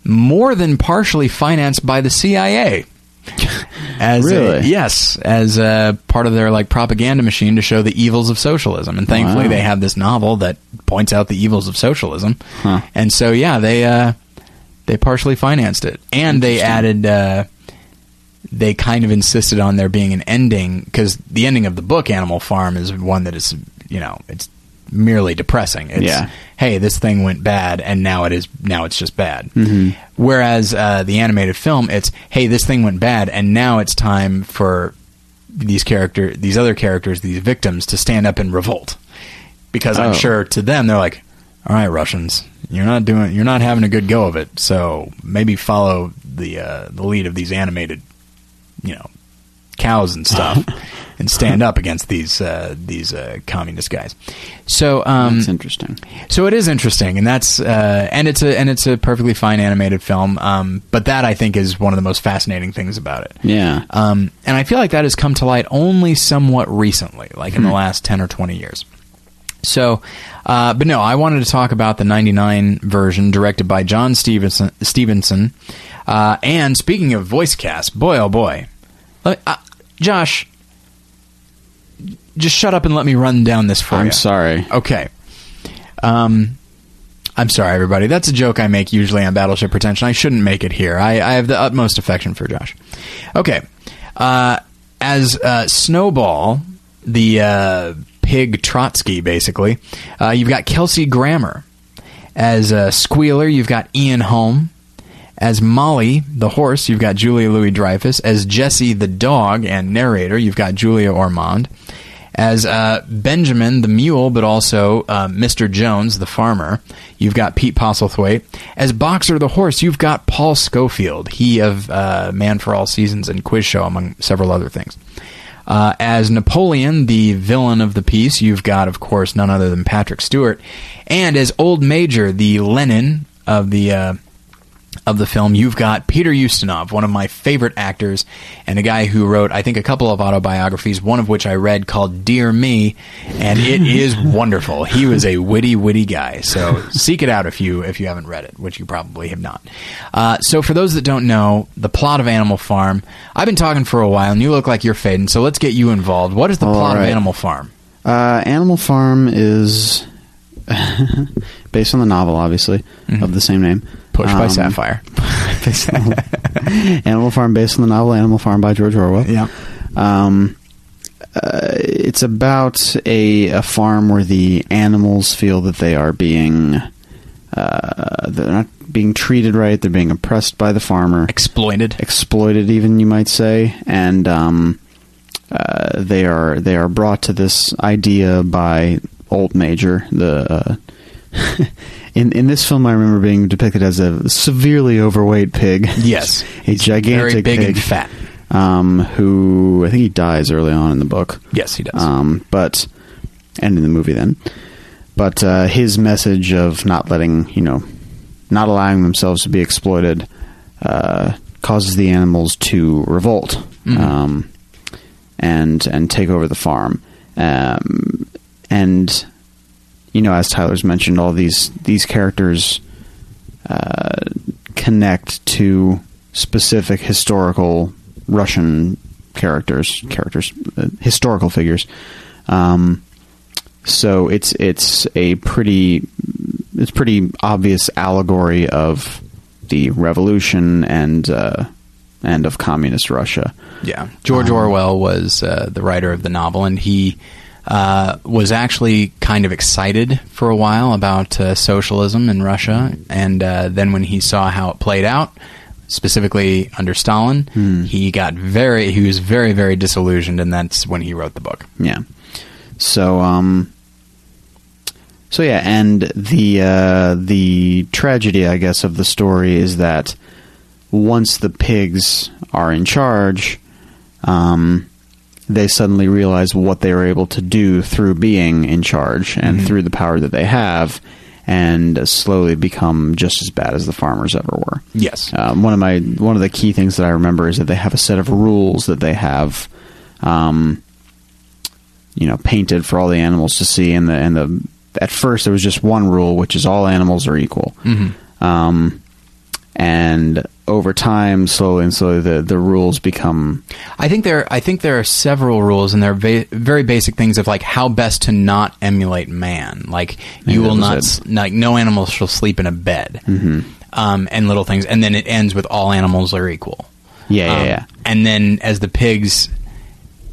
more than partially financed by the CIA. (laughs) As a- yes, as a part of their like propaganda machine to show the evils of socialism, and thankfully Wow. they have this novel that points out the evils of socialism, Huh. and so yeah, they uh, they partially financed it, and they added. Uh, they kind of insisted on there being an ending because the ending of the book Animal Farm is one that is you know it's merely depressing. It's, Yeah. Hey, this thing went bad, and now it is now it's just bad. Mm-hmm. Whereas uh, the animated film, it's hey, this thing went bad, and now it's time for these character, these other characters, these victims, to stand up and revolt. Because I'm Oh. sure to them, they're like, "All right, Russians, you're not doing, you're not having a good go of it. So maybe follow the uh, the lead of these animated, you know, cows and stuff, (laughs) and stand up against these uh, these uh, communist guys." So um, That's interesting. so it is interesting, and that's uh, and it's a and it's a perfectly fine animated film. Um, but that I think is one of the most fascinating things about it. Yeah. Um, and I feel like that has come to light only somewhat recently, like in the last ten or twenty years. So, uh, but no, I wanted to talk about the '99 version directed by John Stephenson. Stephenson. Uh, and speaking of voice cast, boy oh boy, uh, Josh, just shut up and let me run down this for you. I'm sorry. Okay. Um, I'm sorry, everybody. That's a joke I make usually on Battleship Pretension. I shouldn't make it here. I, I have the utmost affection for Josh. Okay. Uh, as uh, Snowball, the uh, pig Trotsky, basically, uh, you've got Kelsey Grammer. As uh, Squealer, you've got Ian Holm. As Molly, the horse, you've got Julia Louis Dreyfus. As Jesse, the dog and narrator, you've got Julia Ormond. As uh, Benjamin, the mule, but also uh, Mr. Jones, the farmer, you've got Pete Postlethwaite. As Boxer, the horse, you've got Paul Scofield, he of uh, Man for All Seasons and Quiz Show, among several other things. Uh, as Napoleon, the villain of the piece, you've got, of course, none other than Patrick Stewart. And as Old Major, the Lenin of the uh, of the film, you've got Peter Ustinov, one of my favorite actors, and a guy who wrote, I think, a couple of autobiographies, one of which I read called Dear Me, and it (laughs) is wonderful. He was a witty, witty guy. So seek it out if you if you haven't read it, which you probably have not. Uh, so for those that don't know, the plot of Animal Farm, I've been talking for a while, and you look like you're fading, so let's get you involved. What is the All plot of. Animal Farm? Uh, Animal Farm is (laughs) based on the novel, obviously, of the same name. Pushed by Um, Sapphire. (laughs) Animal Farm, based on the novel Animal Farm by George Orwell. yeah. Um, uh, it's about a, a farm where the animals feel that they are being uh, they're not being treated right. They're being oppressed by the farmer, Exploited. exploited, even you might say, and um, uh, they are they are brought to this idea by Old Major. The uh, (laughs) in in this film, I remember being depicted as a severely overweight pig. Yes. (laughs) a gigantic Very big pig and fat. um, who I think he dies early on in the book. Yes, he does. Um, but and in the movie then, but uh, his message of not letting you know, not allowing themselves to be exploited, uh, causes the animals to revolt Mhm. um, and and take over the farm. Um, and you know, as Tyler's mentioned, all these these characters uh, connect to specific historical Russian characters, characters, uh, historical figures. Um, so it's it's a pretty it's pretty obvious allegory of the revolution and uh, and of communist Russia. Yeah, George Um, Orwell was uh, the writer of the novel, and he uh, was actually kind of excited for a while about uh, socialism in Russia, and uh, then when he saw how it played out, specifically under Stalin, Hmm. he got very he was very very disillusioned, and that's when he wrote the book. Yeah. So um so yeah, and the uh the tragedy I guess of the story is that once the pigs are in charge, um they suddenly realize what they were able to do through being in charge and Mhm. through the power that they have and slowly become just as bad as the farmers ever were. Yes, Um, one of my one of the key things that I remember is that they have a set of rules that they have, um, you know, painted for all the animals to see. And the and the at first there was just one rule, which is all animals are equal. hmm Um, and over time, slowly and slowly, the the rules become I think there I think there are several rules and they're va- very basic things of like how best to not emulate man. Like you will not s- like no animal shall sleep in a bed. Mm-hmm. Um, and little things and then it ends with all animals are equal. yeah yeah Um, yeah And then as the pigs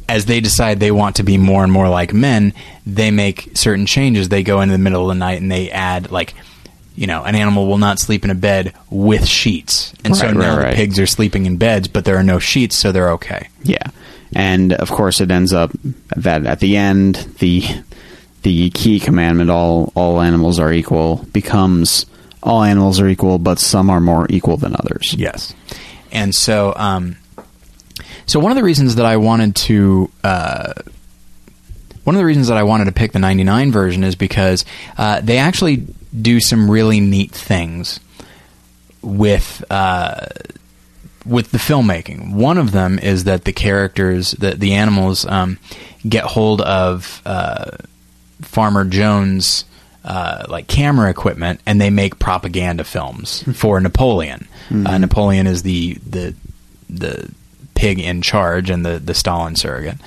as they decide they want to be more and more like men, they make certain changes. They go into the middle of the night and they add like you know, an animal will not sleep in a bed with sheets. And so now right, the right. pigs are sleeping in beds, but there are no sheets, so they're okay. Yeah, and of course it ends up that at the end the the key commandment all all animals are equal becomes all animals are equal, but some are more equal than others. Yes. And so, um, so one of the reasons that I wanted to, uh, one of the reasons that I wanted to pick the 99 version is because uh, they actually do some really neat things with uh, with the filmmaking. One of them is that the characters, the the animals, um, get hold of uh, Farmer Jones. Uh, like camera equipment, and they make propaganda films for Napoleon. Uh, Napoleon is the the the pig in charge and the the Stalin surrogate.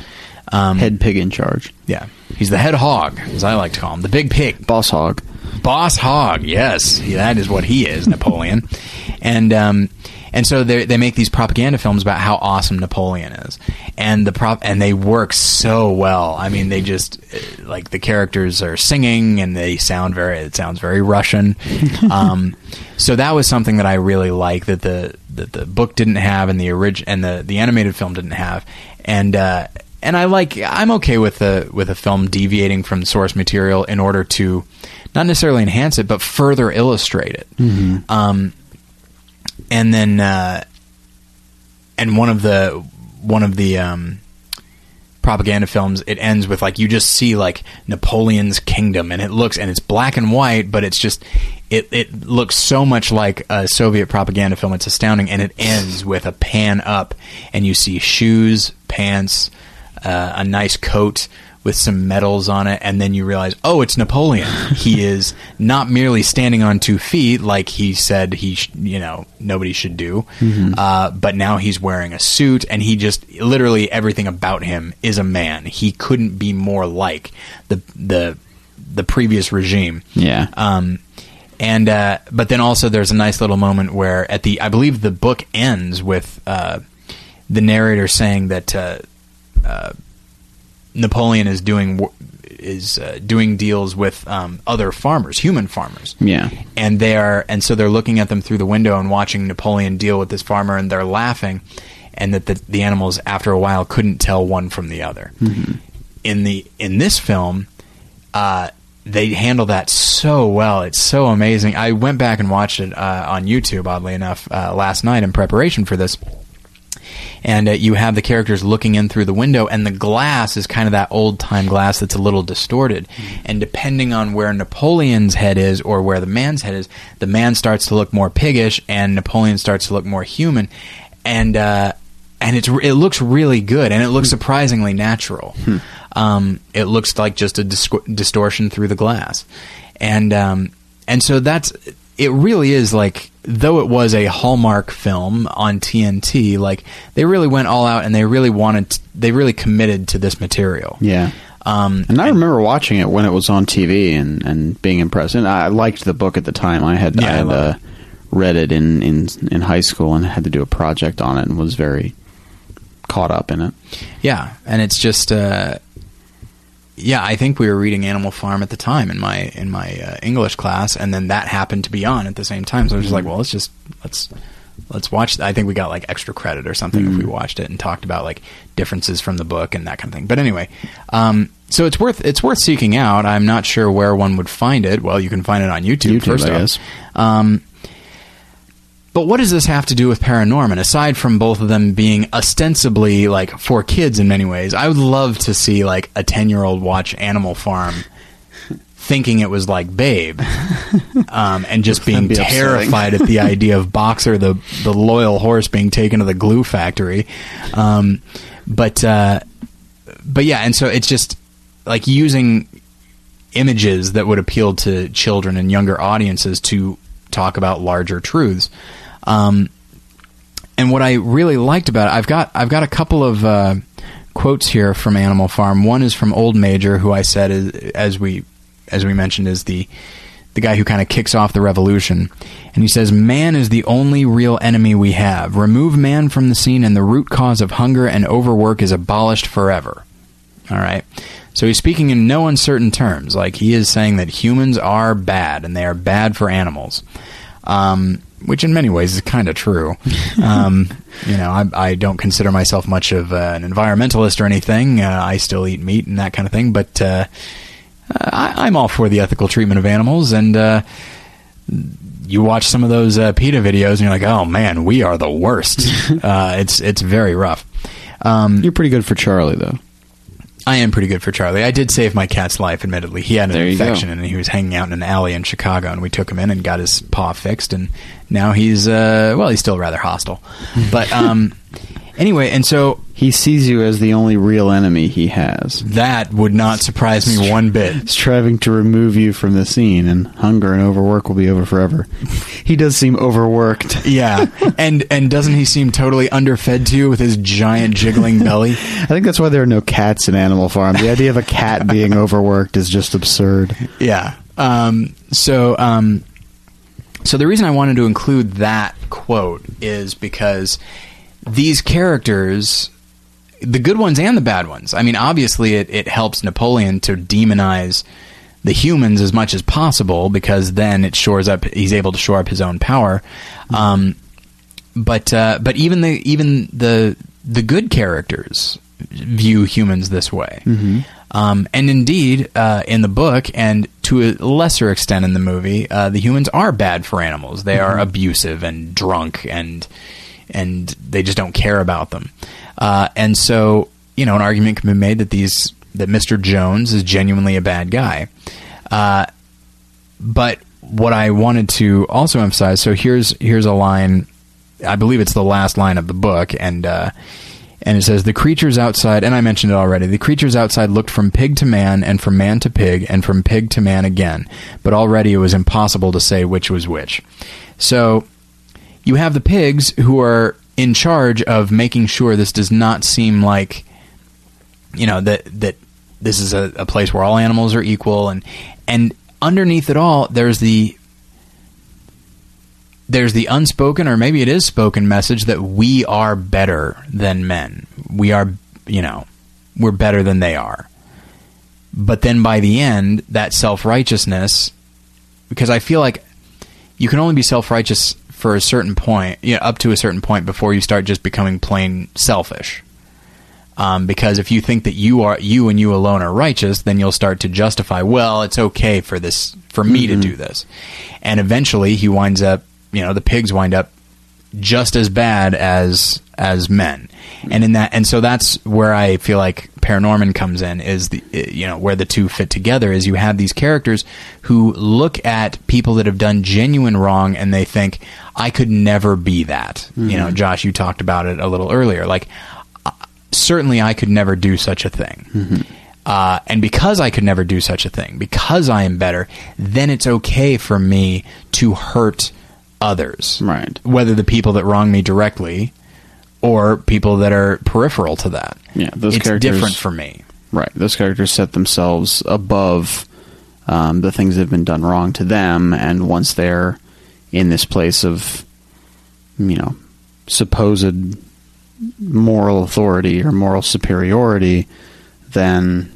Um, Head pig in charge, yeah, he's the head hog, as I like to call him, the big pig. boss hog. Boss Hog, yes, that is what he is, Napoleon, (laughs) and um, and so they they make these propaganda films about how awesome Napoleon is, and the prop and they work so well. I mean, they just uh, like the characters are singing and they sound very it sounds very Russian. (laughs) um, so that was something that I really like that the that the book didn't have and the orig- and the the animated film didn't have, and. Uh, and I like I'm okay with the with a film deviating from source material in order to not necessarily enhance it, but further illustrate it. Um, and then uh, and one of the one of the um, propaganda films it ends with like you just see like Napoleon's kingdom and it looks and it's black and white but it's just it it looks so much like a Soviet propaganda film it's astounding and it ends with a pan up and you see shoes pants uh, a nice coat with some medals on it, and then you realize, oh, it's Napoleon. he (laughs) is not merely standing on two feet like he said he, sh- you know, nobody should do, uh, but now he's wearing a suit, and he just literally everything about him is a man. He couldn't be more like the the the previous regime. Yeah. Um, and uh, but then also there's a nice little moment where at the I believe the book ends with uh, the narrator saying that uh, uh, Napoleon is doing is uh, doing deals with um, other farmers, human farmers. Yeah. and they are and so they're looking at them through the window and watching Napoleon deal with this farmer, and they're laughing, and that the, the animals after a while couldn't tell one from the other. In the in this film, uh, they handle that so well. It's so amazing. I went back and watched it uh, on YouTube, oddly enough, uh, last night in preparation for this. And uh, you have the characters looking in through the window, and the glass is kind of that old time glass that's a little distorted. And depending on where Napoleon's head is or where the man's head is, the man starts to look more piggish, and Napoleon starts to look more human. And uh, and it's it looks really good, and it looks surprisingly natural. Um, it looks like just a disco- distortion through the glass, and um, and so that's it. Really is like though it was a Hallmark film on TNT, like they really went all out and they really wanted, t- they really committed to this material. Yeah. Um, And I remember watching it when it was on TV and, and being impressed. And I liked the book at the time. I had, Yeah, I I had love uh, read it in, in in high school and had to do a project on it and was very caught up in it. Yeah, and it's just uh, yeah. I think we were reading Animal Farm at the time in my in my uh, English class, and then that happened to be on at the same time. So I was just like, well, let's just let's let's watch. I think we got like extra credit or something if we watched it and talked about like differences from the book and that kind of thing. But anyway, um, so it's worth it's worth seeking out. I'm not sure where one would find it. Well, you can find it on YouTube. YouTube, first off. Um, but what does this have to do with Paranorman? Aside from both of them being ostensibly like for kids in many ways, I would love to see like a ten year old watch Animal Farm, thinking it was like Babe, (laughs) um, and just being be terrified at the idea of Boxer, the the loyal horse, being taken to the glue factory. Um, but uh, but yeah, and so it's just like using images that would appeal to children and younger audiences to talk about larger truths. Um, and what I really liked about it, I've got I've got a couple of uh, quotes here from Animal Farm. One is from Old Major, who I said is as we as we mentioned is the the guy who kind of kicks off the revolution. And he says, Man is the only real enemy we have. Remove man from the scene, and the root cause of hunger and overwork is abolished forever. All right. So he's speaking in no uncertain terms. Like he is saying that humans are bad, and they are bad for animals. Um, which in many ways is kind of true. (laughs) Um, you know, I, I, don't consider myself much of uh, an environmentalist or anything. Uh, I still eat meat and that kind of thing, but uh, I, am all for the ethical treatment of animals. And uh, you watch some of those uh, PETA videos, and you're like, "Oh man, we are the worst." (laughs) Uh, it's it's very rough. Um, you're pretty good for Charlie, though. I am pretty good for Charlie. I did save my cat's life, admittedly. He had an infection and he was hanging out in an alley in Chicago, and we took him in and got his paw fixed, and now he's, uh, well, he's still rather hostile. But, um, Anyway, and so he sees you as the only real enemy he has. That would not surprise me one bit. Striving to remove you from the scene, and hunger and overwork will be over forever. (laughs) he does seem overworked. Yeah, and and doesn't he seem totally underfed to you with his giant jiggling belly? (laughs) I think that's why there are no cats in Animal Farm. The idea of a cat (laughs) being overworked is just absurd. Yeah. Um, so. Um, so the reason I wanted to include that quote is because these characters the good ones and the bad ones. I mean, obviously, it, it helps Napoleon to demonize the humans as much as possible because then it shores up. He's able to shore up his own power. Um, but uh, but even the even the the good characters view humans this way. Mm-hmm. Um, and indeed, uh, in the book, and to a lesser extent in the movie, uh, the humans are bad for animals. They mm-hmm. are abusive and drunk and and they just don't care about them. Uh, and so, you know, an argument can be made that these that Mr. Jones is genuinely a bad guy. Uh, but what I wanted to also emphasize, so here's here's a line, I believe it's the last line of the book, and uh, and it says the creatures outside, and I mentioned it already. The creatures outside looked from pig to man, and from man to pig, and from pig to man again. But already it was impossible to say which was which. So you have the pigs who are in charge of making sure this does not seem like you know that that this is a, a place where all animals are equal and and underneath it all there's the there's the unspoken or maybe it is spoken message that we are better than men. We are, you know, we're better than they are. But then by the end, that self righteousness, because I feel like you can only be self righteous for a certain point, you know, up to a certain point before you start just becoming plain selfish. Um, because if you think that you are you and you alone are righteous, then you'll start to justify. Well, it's okay for this for me mm-hmm. to do this, and eventually he winds up. You know, the pigs wind up just as bad as as men, and in that, and so that's where I feel like Paranorman comes in is the you know where the two fit together is you have these characters who look at people that have done genuine wrong and they think I could never be that. Mm-hmm. You know, mm-hmm. Josh, you talked about it a little earlier. Like uh, certainly I could never do such a thing. Mm-hmm. Uh, and because I could never do such a thing, because I am better, then it's okay for me to hurt others. Right. Whether the people that wrong me directly or people that are peripheral to that. Yeah, those characters it's characters different for me. Right, those characters set themselves above um, the things that have been done wrong to them, and once they're in this place of, you know, supposed moral authority or moral superiority, then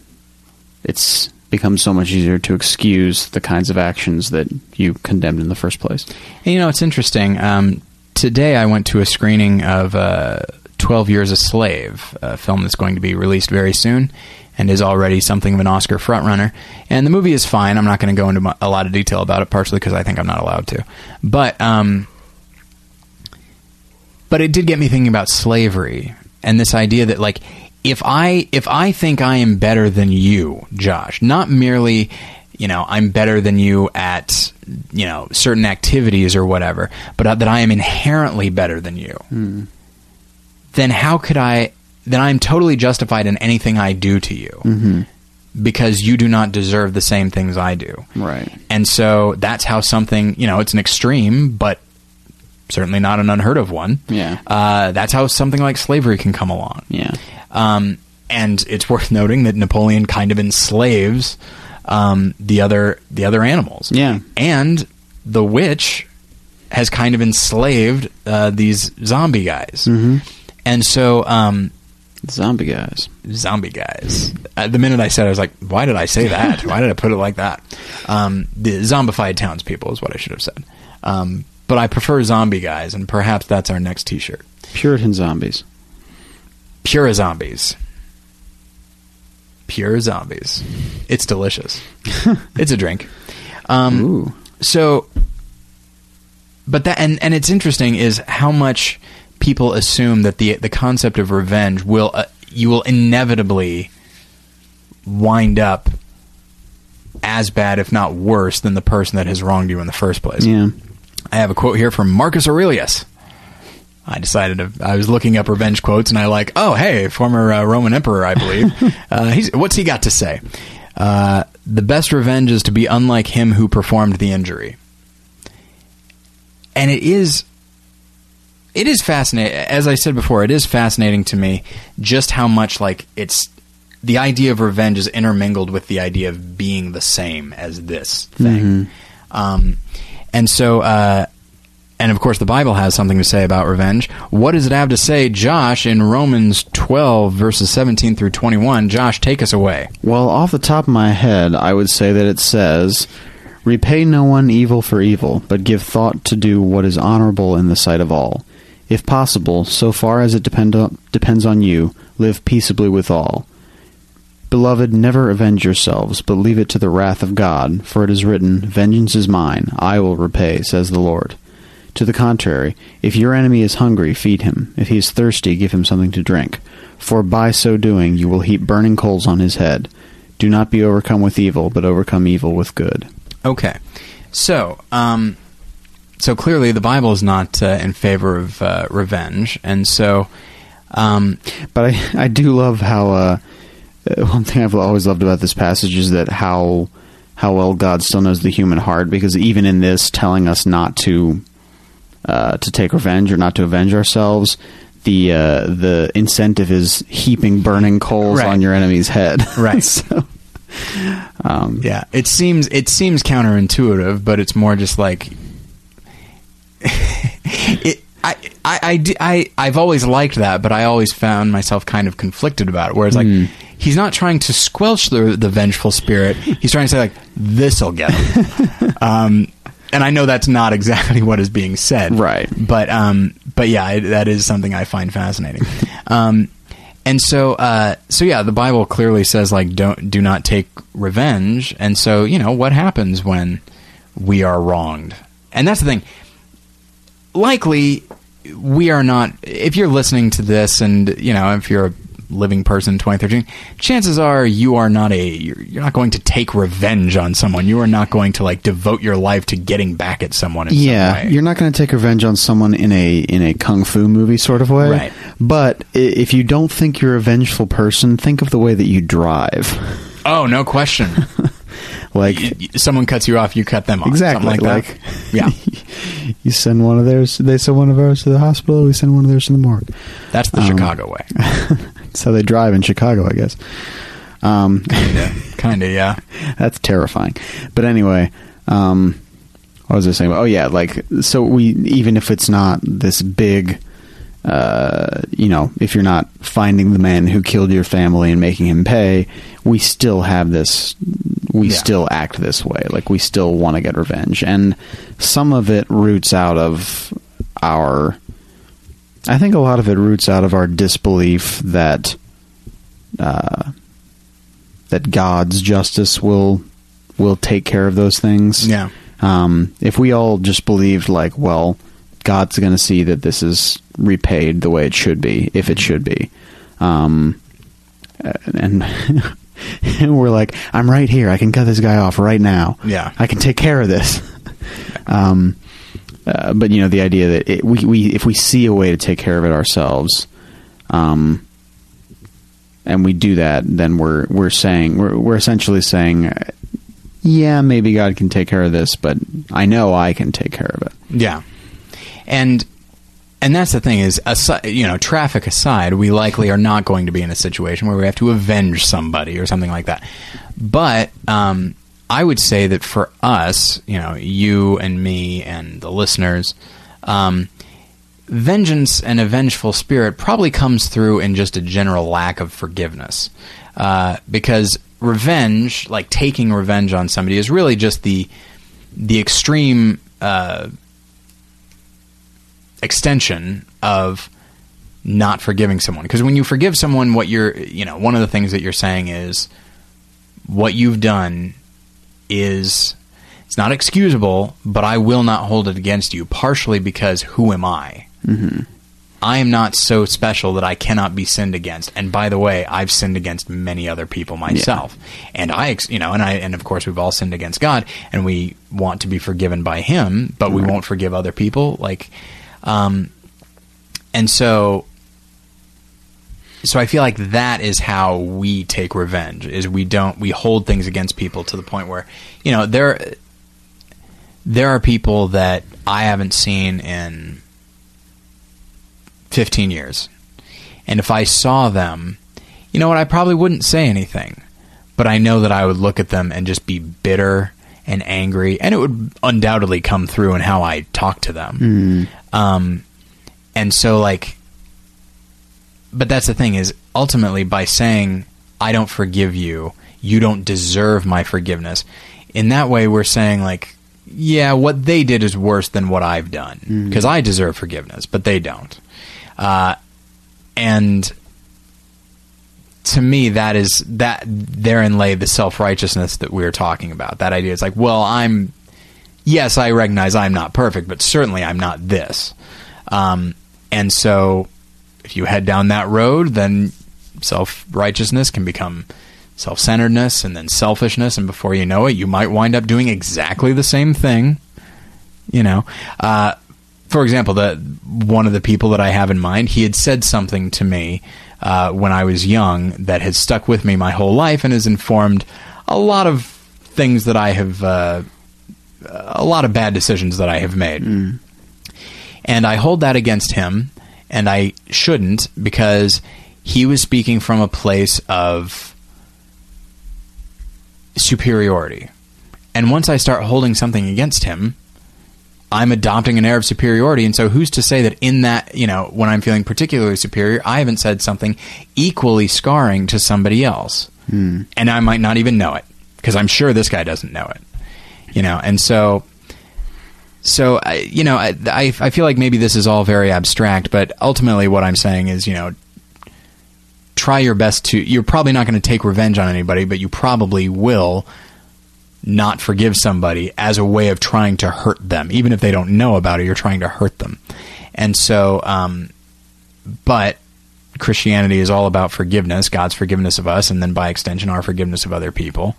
it's becomes so much easier to excuse the kinds of actions that you condemned in the first place. And, you know, it's interesting. Um, today I went to a screening of uh, 12 Years a Slave, a film that's going to be released very soon and is already something of an Oscar frontrunner. And the movie is fine. I'm not going to go into a lot of detail about it, partially because I think I'm not allowed to. But, um, but it did get me thinking about slavery and this idea that, like, if I if I think I am better than you, Josh, not merely you know I'm better than you at you know certain activities or whatever, but that I am inherently better than you, mm. then how could I? Then I'm totally justified in anything I do to you. Mm-hmm. Because you do not deserve the same things I do. Right. And so that's how something, you know, it's an extreme, but certainly not an unheard of one. Yeah. Uh, that's how something like slavery can come along. Yeah. Um, and it's worth (laughs) noting that Napoleon kind of enslaves um, the other the other animals. Yeah. and the witch has kind of enslaved uh, these zombie guys. Mm-hmm. And so, um, Zombie guys. zombie guys. Uh, the minute I said, it, I was like, "Why did I say that? Why did I put it like that?" Um, the zombified townspeople is what I should have said. Um, but I prefer zombie guys, and perhaps that's our next T-shirt. Puritan zombies. Pure zombies. Pure zombies. It's delicious. (laughs) it's a drink. Um, Ooh. so, but that and and it's interesting is how much people assume that the the concept of revenge will uh, you will inevitably wind up as bad, if not worse, than the person that has wronged you in the first place. Yeah. I have a quote here from Marcus Aurelius. I decided to, I was looking up revenge quotes, and I like, oh hey, former uh, Roman emperor, I believe. (laughs) uh, he's what's he got to say? Uh, the best revenge is to be unlike him who performed the injury. And it is, it is fascinating. As I said before, it is fascinating to me just how much like it's the idea of revenge is intermingled with the idea of being the same as this thing. Um, and so, uh, and of course, the Bible has something to say about revenge. What does it have to say, Josh, in Romans 12, verses 17 through 21? Josh, take us away. Well, off the top of my head, I would say that it says, Repay no one evil for evil, but give thought to do what is honorable in the sight of all. If possible, so far as it depend depends on you, live peaceably with all. Beloved, never avenge yourselves, but leave it to the wrath of God, for it is written, Vengeance is mine, I will repay, says the Lord. To the contrary, if your enemy is hungry, feed him. If he is thirsty, give him something to drink. For by so doing you will heap burning coals on his head. Do not be overcome with evil, but overcome evil with good. Okay. So, um, so clearly the Bible is not uh, in favor of uh, revenge. And so, um, But I, (laughs) I do love how uh, uh, one thing I've always loved about this passage is that how how well God still knows the human heart because even in this telling us not to uh, to take revenge or not to avenge ourselves, the uh, the incentive is heaping burning coals Right. on your enemy's head. (laughs) Right. so, um, yeah, it seems it seems counterintuitive, but it's more just like (laughs) it. I, I, I, I, I've always liked that, but I always found myself kind of conflicted about it. Whereas, like, he's not trying to squelch the the vengeful spirit. He's trying to say, like, this'll get him. (laughs) um, and I know that's not exactly (laughs) what is being said, Right. But, um, but yeah, it, that is something I find fascinating. (laughs) um, and so, uh, so yeah, the Bible clearly says, like, don't do not take revenge. And so, you know, what happens when we are wronged? And that's the thing likely we are not if you're listening to this and you know if you're a living person in 2013 chances are you are not a you're, you're not going to take revenge on someone you are not going to like devote your life to getting back at someone in yeah, some way. you're not going to take revenge on someone in a in a kung fu movie sort of way. Right. But if you don't think you're a vengeful person, think of the way that you drive. (laughs) oh no question (laughs) Like Y- y- someone cuts you off you cut them off exactly like, like that yeah (laughs) you send one of theirs. They send one of ours to the hospital. We send one of theirs to the morgue. that's the Um, chicago way That's how they drive in Chicago, I guess. Um, kind of (laughs) yeah that's terrifying. But anyway, um, what was I saying? Oh yeah, like so we even if it's not this big, uh, you know, if you're not finding the man who killed your family and making him pay, we still have this. We Yeah. still act this way. Like we still want to get revenge, and some of it roots out of our. I think a lot of it roots out of our disbelief that uh, that God's justice will will take care of those things. Yeah. Um, if we all just believed like, well, God's going to see that this is repaid the way it should be, if it should be, um, and and (laughs) we're like, I'm right here. I can cut this guy off right now. Yeah. I can take care of this. (laughs) um, uh, but you know, the idea that it, we we if we see a way to take care of it ourselves, um, and we do that, then we're we're saying we're we're essentially saying, yeah, maybe God can take care of this, but I know I can take care of it. Yeah. and and that's the thing is, aside, you know, traffic aside, we likely are not going to be in a situation where we have to avenge somebody or something like that. But um, I would say that for us, you know, you and me and the listeners, um, vengeance and a vengeful spirit probably comes through in just a general lack of forgiveness. Uh, because revenge, like taking revenge on somebody, is really just the the extreme uh, extension of not forgiving someone. Because when you forgive someone, what you're, you know, one of the things that you're saying is what you've done is it's not excusable, but I will not hold it against you. Partially because who am I? Mm-hmm. I am not so special that I cannot be sinned against. And by the way, I've sinned against many other people myself. And I, you know, and I, and of course we've all sinned against God and we want to be forgiven by Him, but we won't forgive other people. Like, um, and so, so I feel like that is how we take revenge is we don't, we hold things against people to the point where, you know, there, there are people that I haven't seen in 15 years. And if I saw them, you know what, I probably wouldn't say anything. But I know that I would look at them and just be bitter and angry, and it would undoubtedly come through in how I talk to them. Um, and so, like, but that's the thing is ultimately by saying, I don't forgive you, you don't deserve my forgiveness. In that way, we're saying, like, yeah, what they did is worse than what I've done because I deserve forgiveness, but they don't. Uh, and to me, that is that therein lay the self righteousness that we are talking about. That idea is like, well, I'm yes, I recognize I'm not perfect, but certainly I'm not this. Um, and so, if you head down that road, then self righteousness can become self centeredness and then selfishness, and before you know it, you might wind up doing exactly the same thing. You know, uh, for example, the one of the people that I have in mind, he had said something to me uh, when I was young that has stuck with me my whole life and has informed a lot of things that I have, uh, a lot of bad decisions that I have made. And I hold that against him, and I shouldn't because he was speaking from a place of superiority. And once I start holding something against him, I'm adopting an air of superiority. And so who's to say that in that, you know, when I'm feeling particularly superior, I haven't said something equally scarring to somebody else. Hmm. And I might not even know it because I'm sure this guy doesn't know it. You know, and so so I, you know, I, I feel like maybe this is all very abstract, but ultimately what I'm saying is, you know, try your best to you're probably not going to take revenge on anybody, but you probably will not forgive somebody as a way of trying to hurt them, even if they don't know about it. You're trying to hurt them, and so, um, but Christianity is all about forgiveness, God's forgiveness of us, and then by extension, our forgiveness of other people,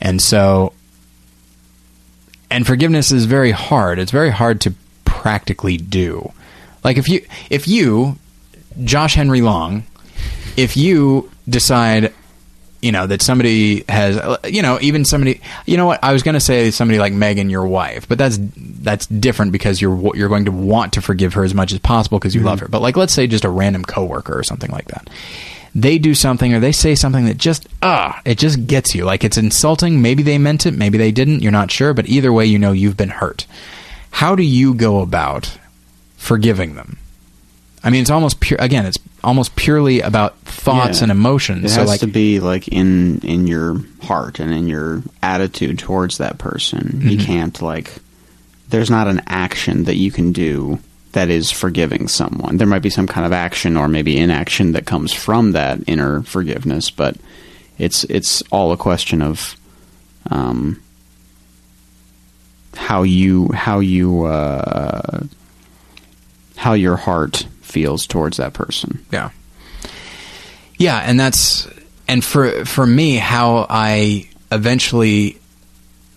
and so, and forgiveness is very hard. It's very hard to practically do. Like if you, if you, Josh Henry Long, if you decide you know that somebody has you know even somebody you know what I was going to say somebody like Megan your wife but that's that's different because you're you're going to want to forgive her as much as possible because you love mm-hmm. her but like let's say just a random coworker or something like that they do something or they say something that just ah it just gets you like it's insulting maybe they meant it maybe they didn't you're not sure but either way you know you've been hurt how do you go about forgiving them I mean, it's almost pure. Again, it's almost purely about thoughts Yeah. and emotions. It so, has like, to be like in in your heart and in your attitude towards that person. You Mm-hmm. can't like. There's not an action that you can do that is forgiving someone. There might be some kind of action or maybe inaction that comes from that inner forgiveness, but it's it's all a question of um, how you how you uh, how your heart feels towards that person. Yeah. Yeah, and that's and for for me how I eventually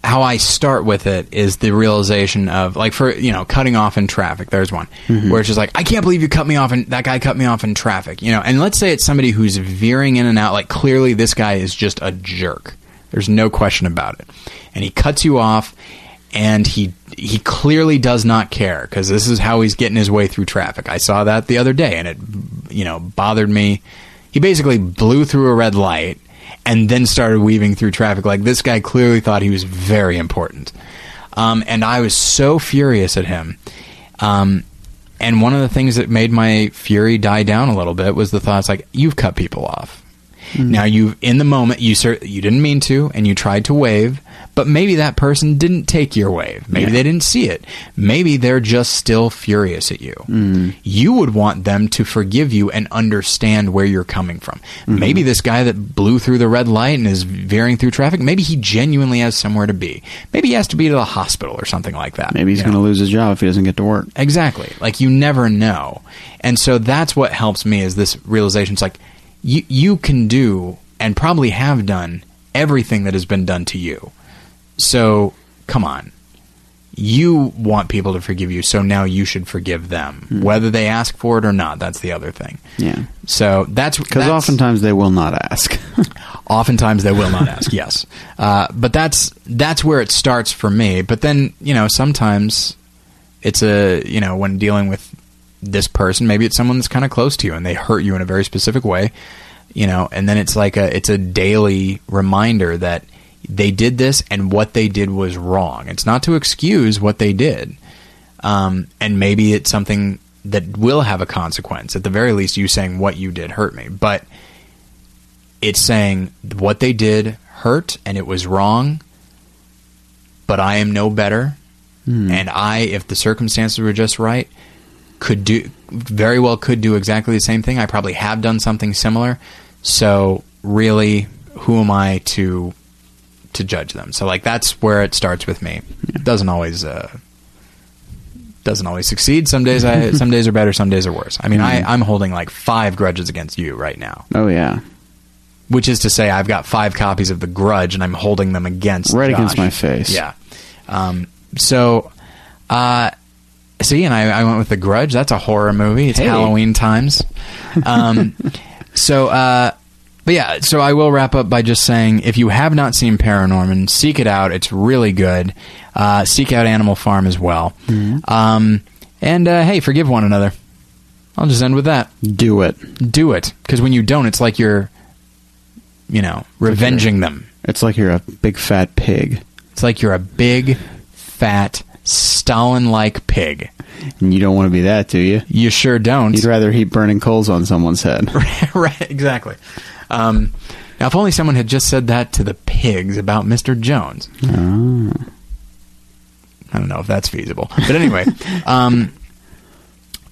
how I start with it is the realization of like for you know cutting off in traffic. There's one mm-hmm. where it's just like I can't believe you cut me off and that guy cut me off in traffic. You know, and let's say it's somebody who's veering in and out. Like clearly this guy is just a jerk. There's no question about it, and he cuts you off, and he he clearly does not care because this is how he's getting his way through traffic. I saw that the other day, and it you know bothered me. He basically blew through a red light and then started weaving through traffic. Like this guy clearly thought he was very important, um, and I was so furious at him. Um, and one of the things that made my fury die down a little bit was the thoughts like you've cut people off. Mm. Now you in the moment you cer- you didn't mean to and you tried to wave, but maybe that person didn't take your wave. Maybe Yeah. they didn't see it. Maybe they're just still furious at you. Mm. You would want them to forgive you and understand where you're coming from. Mm-hmm. Maybe this guy that blew through the red light and is veering through traffic, maybe he genuinely has somewhere to be. Maybe he has to be to the hospital or something like that. Maybe he's going to lose his job if he doesn't get to work. Exactly. Like you never know. And so that's what helps me is this realization. It's like you you can do and probably have done everything that has been done to you. So come on. You want people to forgive you, so now you should forgive them. Whether they ask for it or not, that's the other thing. Yeah. So that's Because oftentimes they will not ask. (laughs) Oftentimes they will not ask. Yes, (laughs) uh, but that's that's where it starts for me. But then you know sometimes it's a you know when dealing with this person, maybe it's someone that's kind of close to you and they hurt you in a very specific way. You know, and then it's like a it's a daily reminder that they did this and what they did was wrong. It's not to excuse what they did, um, and maybe it's something that will have a consequence. At the very least, you saying what you did hurt me, but it's saying what they did hurt and it was wrong, but I am no better. And I, if the circumstances were just right, could do very well could do exactly the same thing. I probably have done something similar. So really, who am I to to judge them? So like that's where it starts with me. It doesn't always uh, doesn't always succeed. Some days I (laughs) some days are better, some days are worse. I mean, I, I'm holding like five grudges against you right now oh, yeah. which is to say, I've got five copies of The Grudge, and I'm holding them against Right Josh. against my face. Yeah. Um, so, uh, see, and I, I went with The Grudge. That's a horror movie. It's Hey. Halloween times. Um, (laughs) so, uh, but yeah, so I will wrap up by just saying, if you have not seen Paranorman, seek it out. It's really good. Uh, seek out Animal Farm as well. Mm-hmm. Um, and uh, hey, forgive one another. I'll just end with that Do it. do it because when you don't it's like you're you know revenging them It's like you're a big fat pig, it's like you're a big fat stalin like pig and you don't want to be that, do you? you sure don't You'd rather heap burning coals on someone's head. (laughs) right exactly um, now if only someone had just said that to the pigs about mr jones Ah. i don't know if that's feasible but anyway (laughs) um,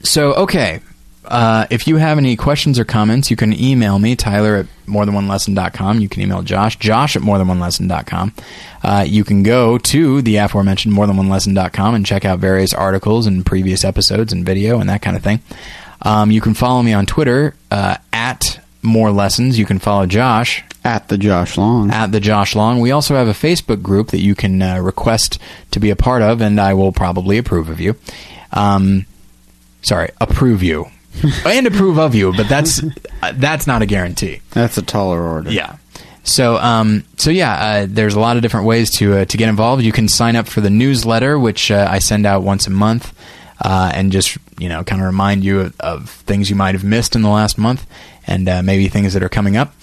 so okay uh, if you have any questions or comments, you can email me, Tyler at morethanonelesson.com. You can email Josh, Josh at morethanonelesson.com. Uh, you can go to the aforementioned morethanonelesson.com and check out various articles and previous episodes and video and that kind of thing. Um, you can follow me on Twitter uh, at more lessons. You can follow Josh At the Josh Long. at the Josh Long. We also have a Facebook group that you can uh, request to be a part of, and I will probably approve of you. Um, sorry, approve you and approve of you, but that's uh, that's not a guarantee. That's a taller order. Yeah. So, um, so yeah, uh, there's a lot of different ways to uh, to get involved. You can sign up for the newsletter, which uh, I send out once a month, uh, and just you know, kind of remind you of, of things you might have missed in the last month, and uh, maybe things that are coming up.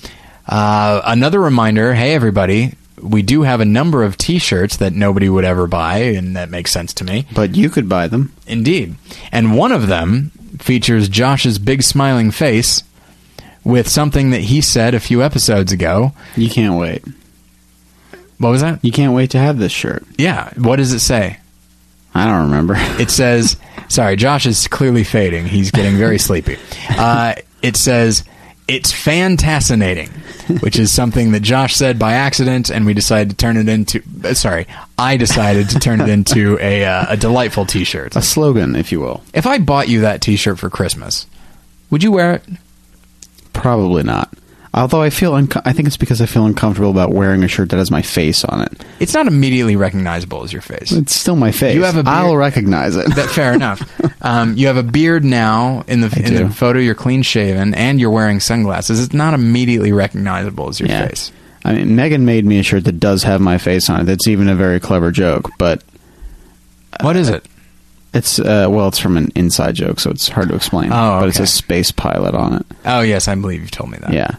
Uh, another reminder: Hey, everybody, we do have a number of T-shirts that nobody would ever buy, and that makes sense to me. But you could buy them. Indeed. And one of them features Josh's big smiling face with something that he said a few episodes ago. You can't wait. What was that? You can't wait to have this shirt. Yeah. What does it say? I don't remember. (laughs) It says, sorry, Josh is clearly fading. He's getting very (laughs) sleepy. Uh, it says, it's fantascinating, which is something that Josh said by accident, and we decided to turn it into, uh, sorry, I decided to turn it into a, uh, a delightful t shirt. a slogan, if you will. If I bought you that t shirt for Christmas, would you wear it? Probably not. Although I feel, unco- I think it's because I feel uncomfortable about wearing a shirt that has my face on it. It's not immediately recognizable as your face. It's still my face. You have a beard- I'll recognize it. That fair enough. (laughs) Um, you have a beard now in the I in the photo. You're clean shaven and you're wearing sunglasses. It's not immediately recognizable as your yeah. face. I mean, Megan made me a shirt that does have my face on it. That's even a very clever joke, but What is it? It's uh, well, it's from an inside joke, so it's hard to explain. Oh, but it's okay. a space pilot on it. Oh yes, I believe you've told me that. Yeah.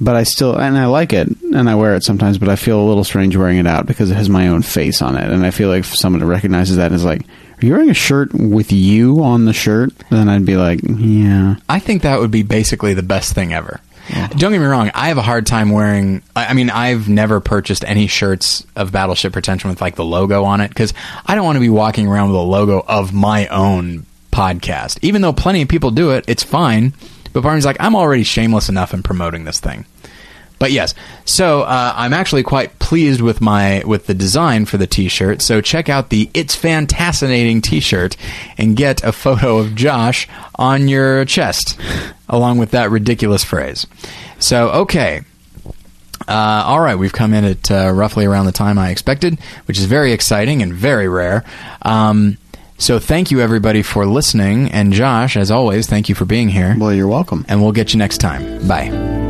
But I still and I like it and I wear it sometimes, but I feel a little strange wearing it out because it has my own face on it, and I feel like if someone recognizes that and is like, "Are you wearing a shirt with you on the shirt?" Then I'd be like, "Yeah." I think that would be basically the best thing ever. Don't get me wrong. I have a hard time wearing. I I mean, I've never purchased any shirts of Battleship Pretension with like the logo on it because I don't want to be walking around with a logo of my own podcast. Even though plenty of people do it, it's fine. But me's like, I'm already shameless enough in promoting this thing. But yes, so uh, I'm actually quite pleased with my with the design for the T-shirt. So check out the "It's Fantascinating" T-shirt and get a photo of Josh on your chest, along with that ridiculous phrase. So okay, uh, all right, we've come in at uh, roughly around the time I expected, which is very exciting and very rare. Um, so thank you everybody for listening, and Josh, as always, thank you for being here, Well, you're welcome. and we'll get you next time. Bye.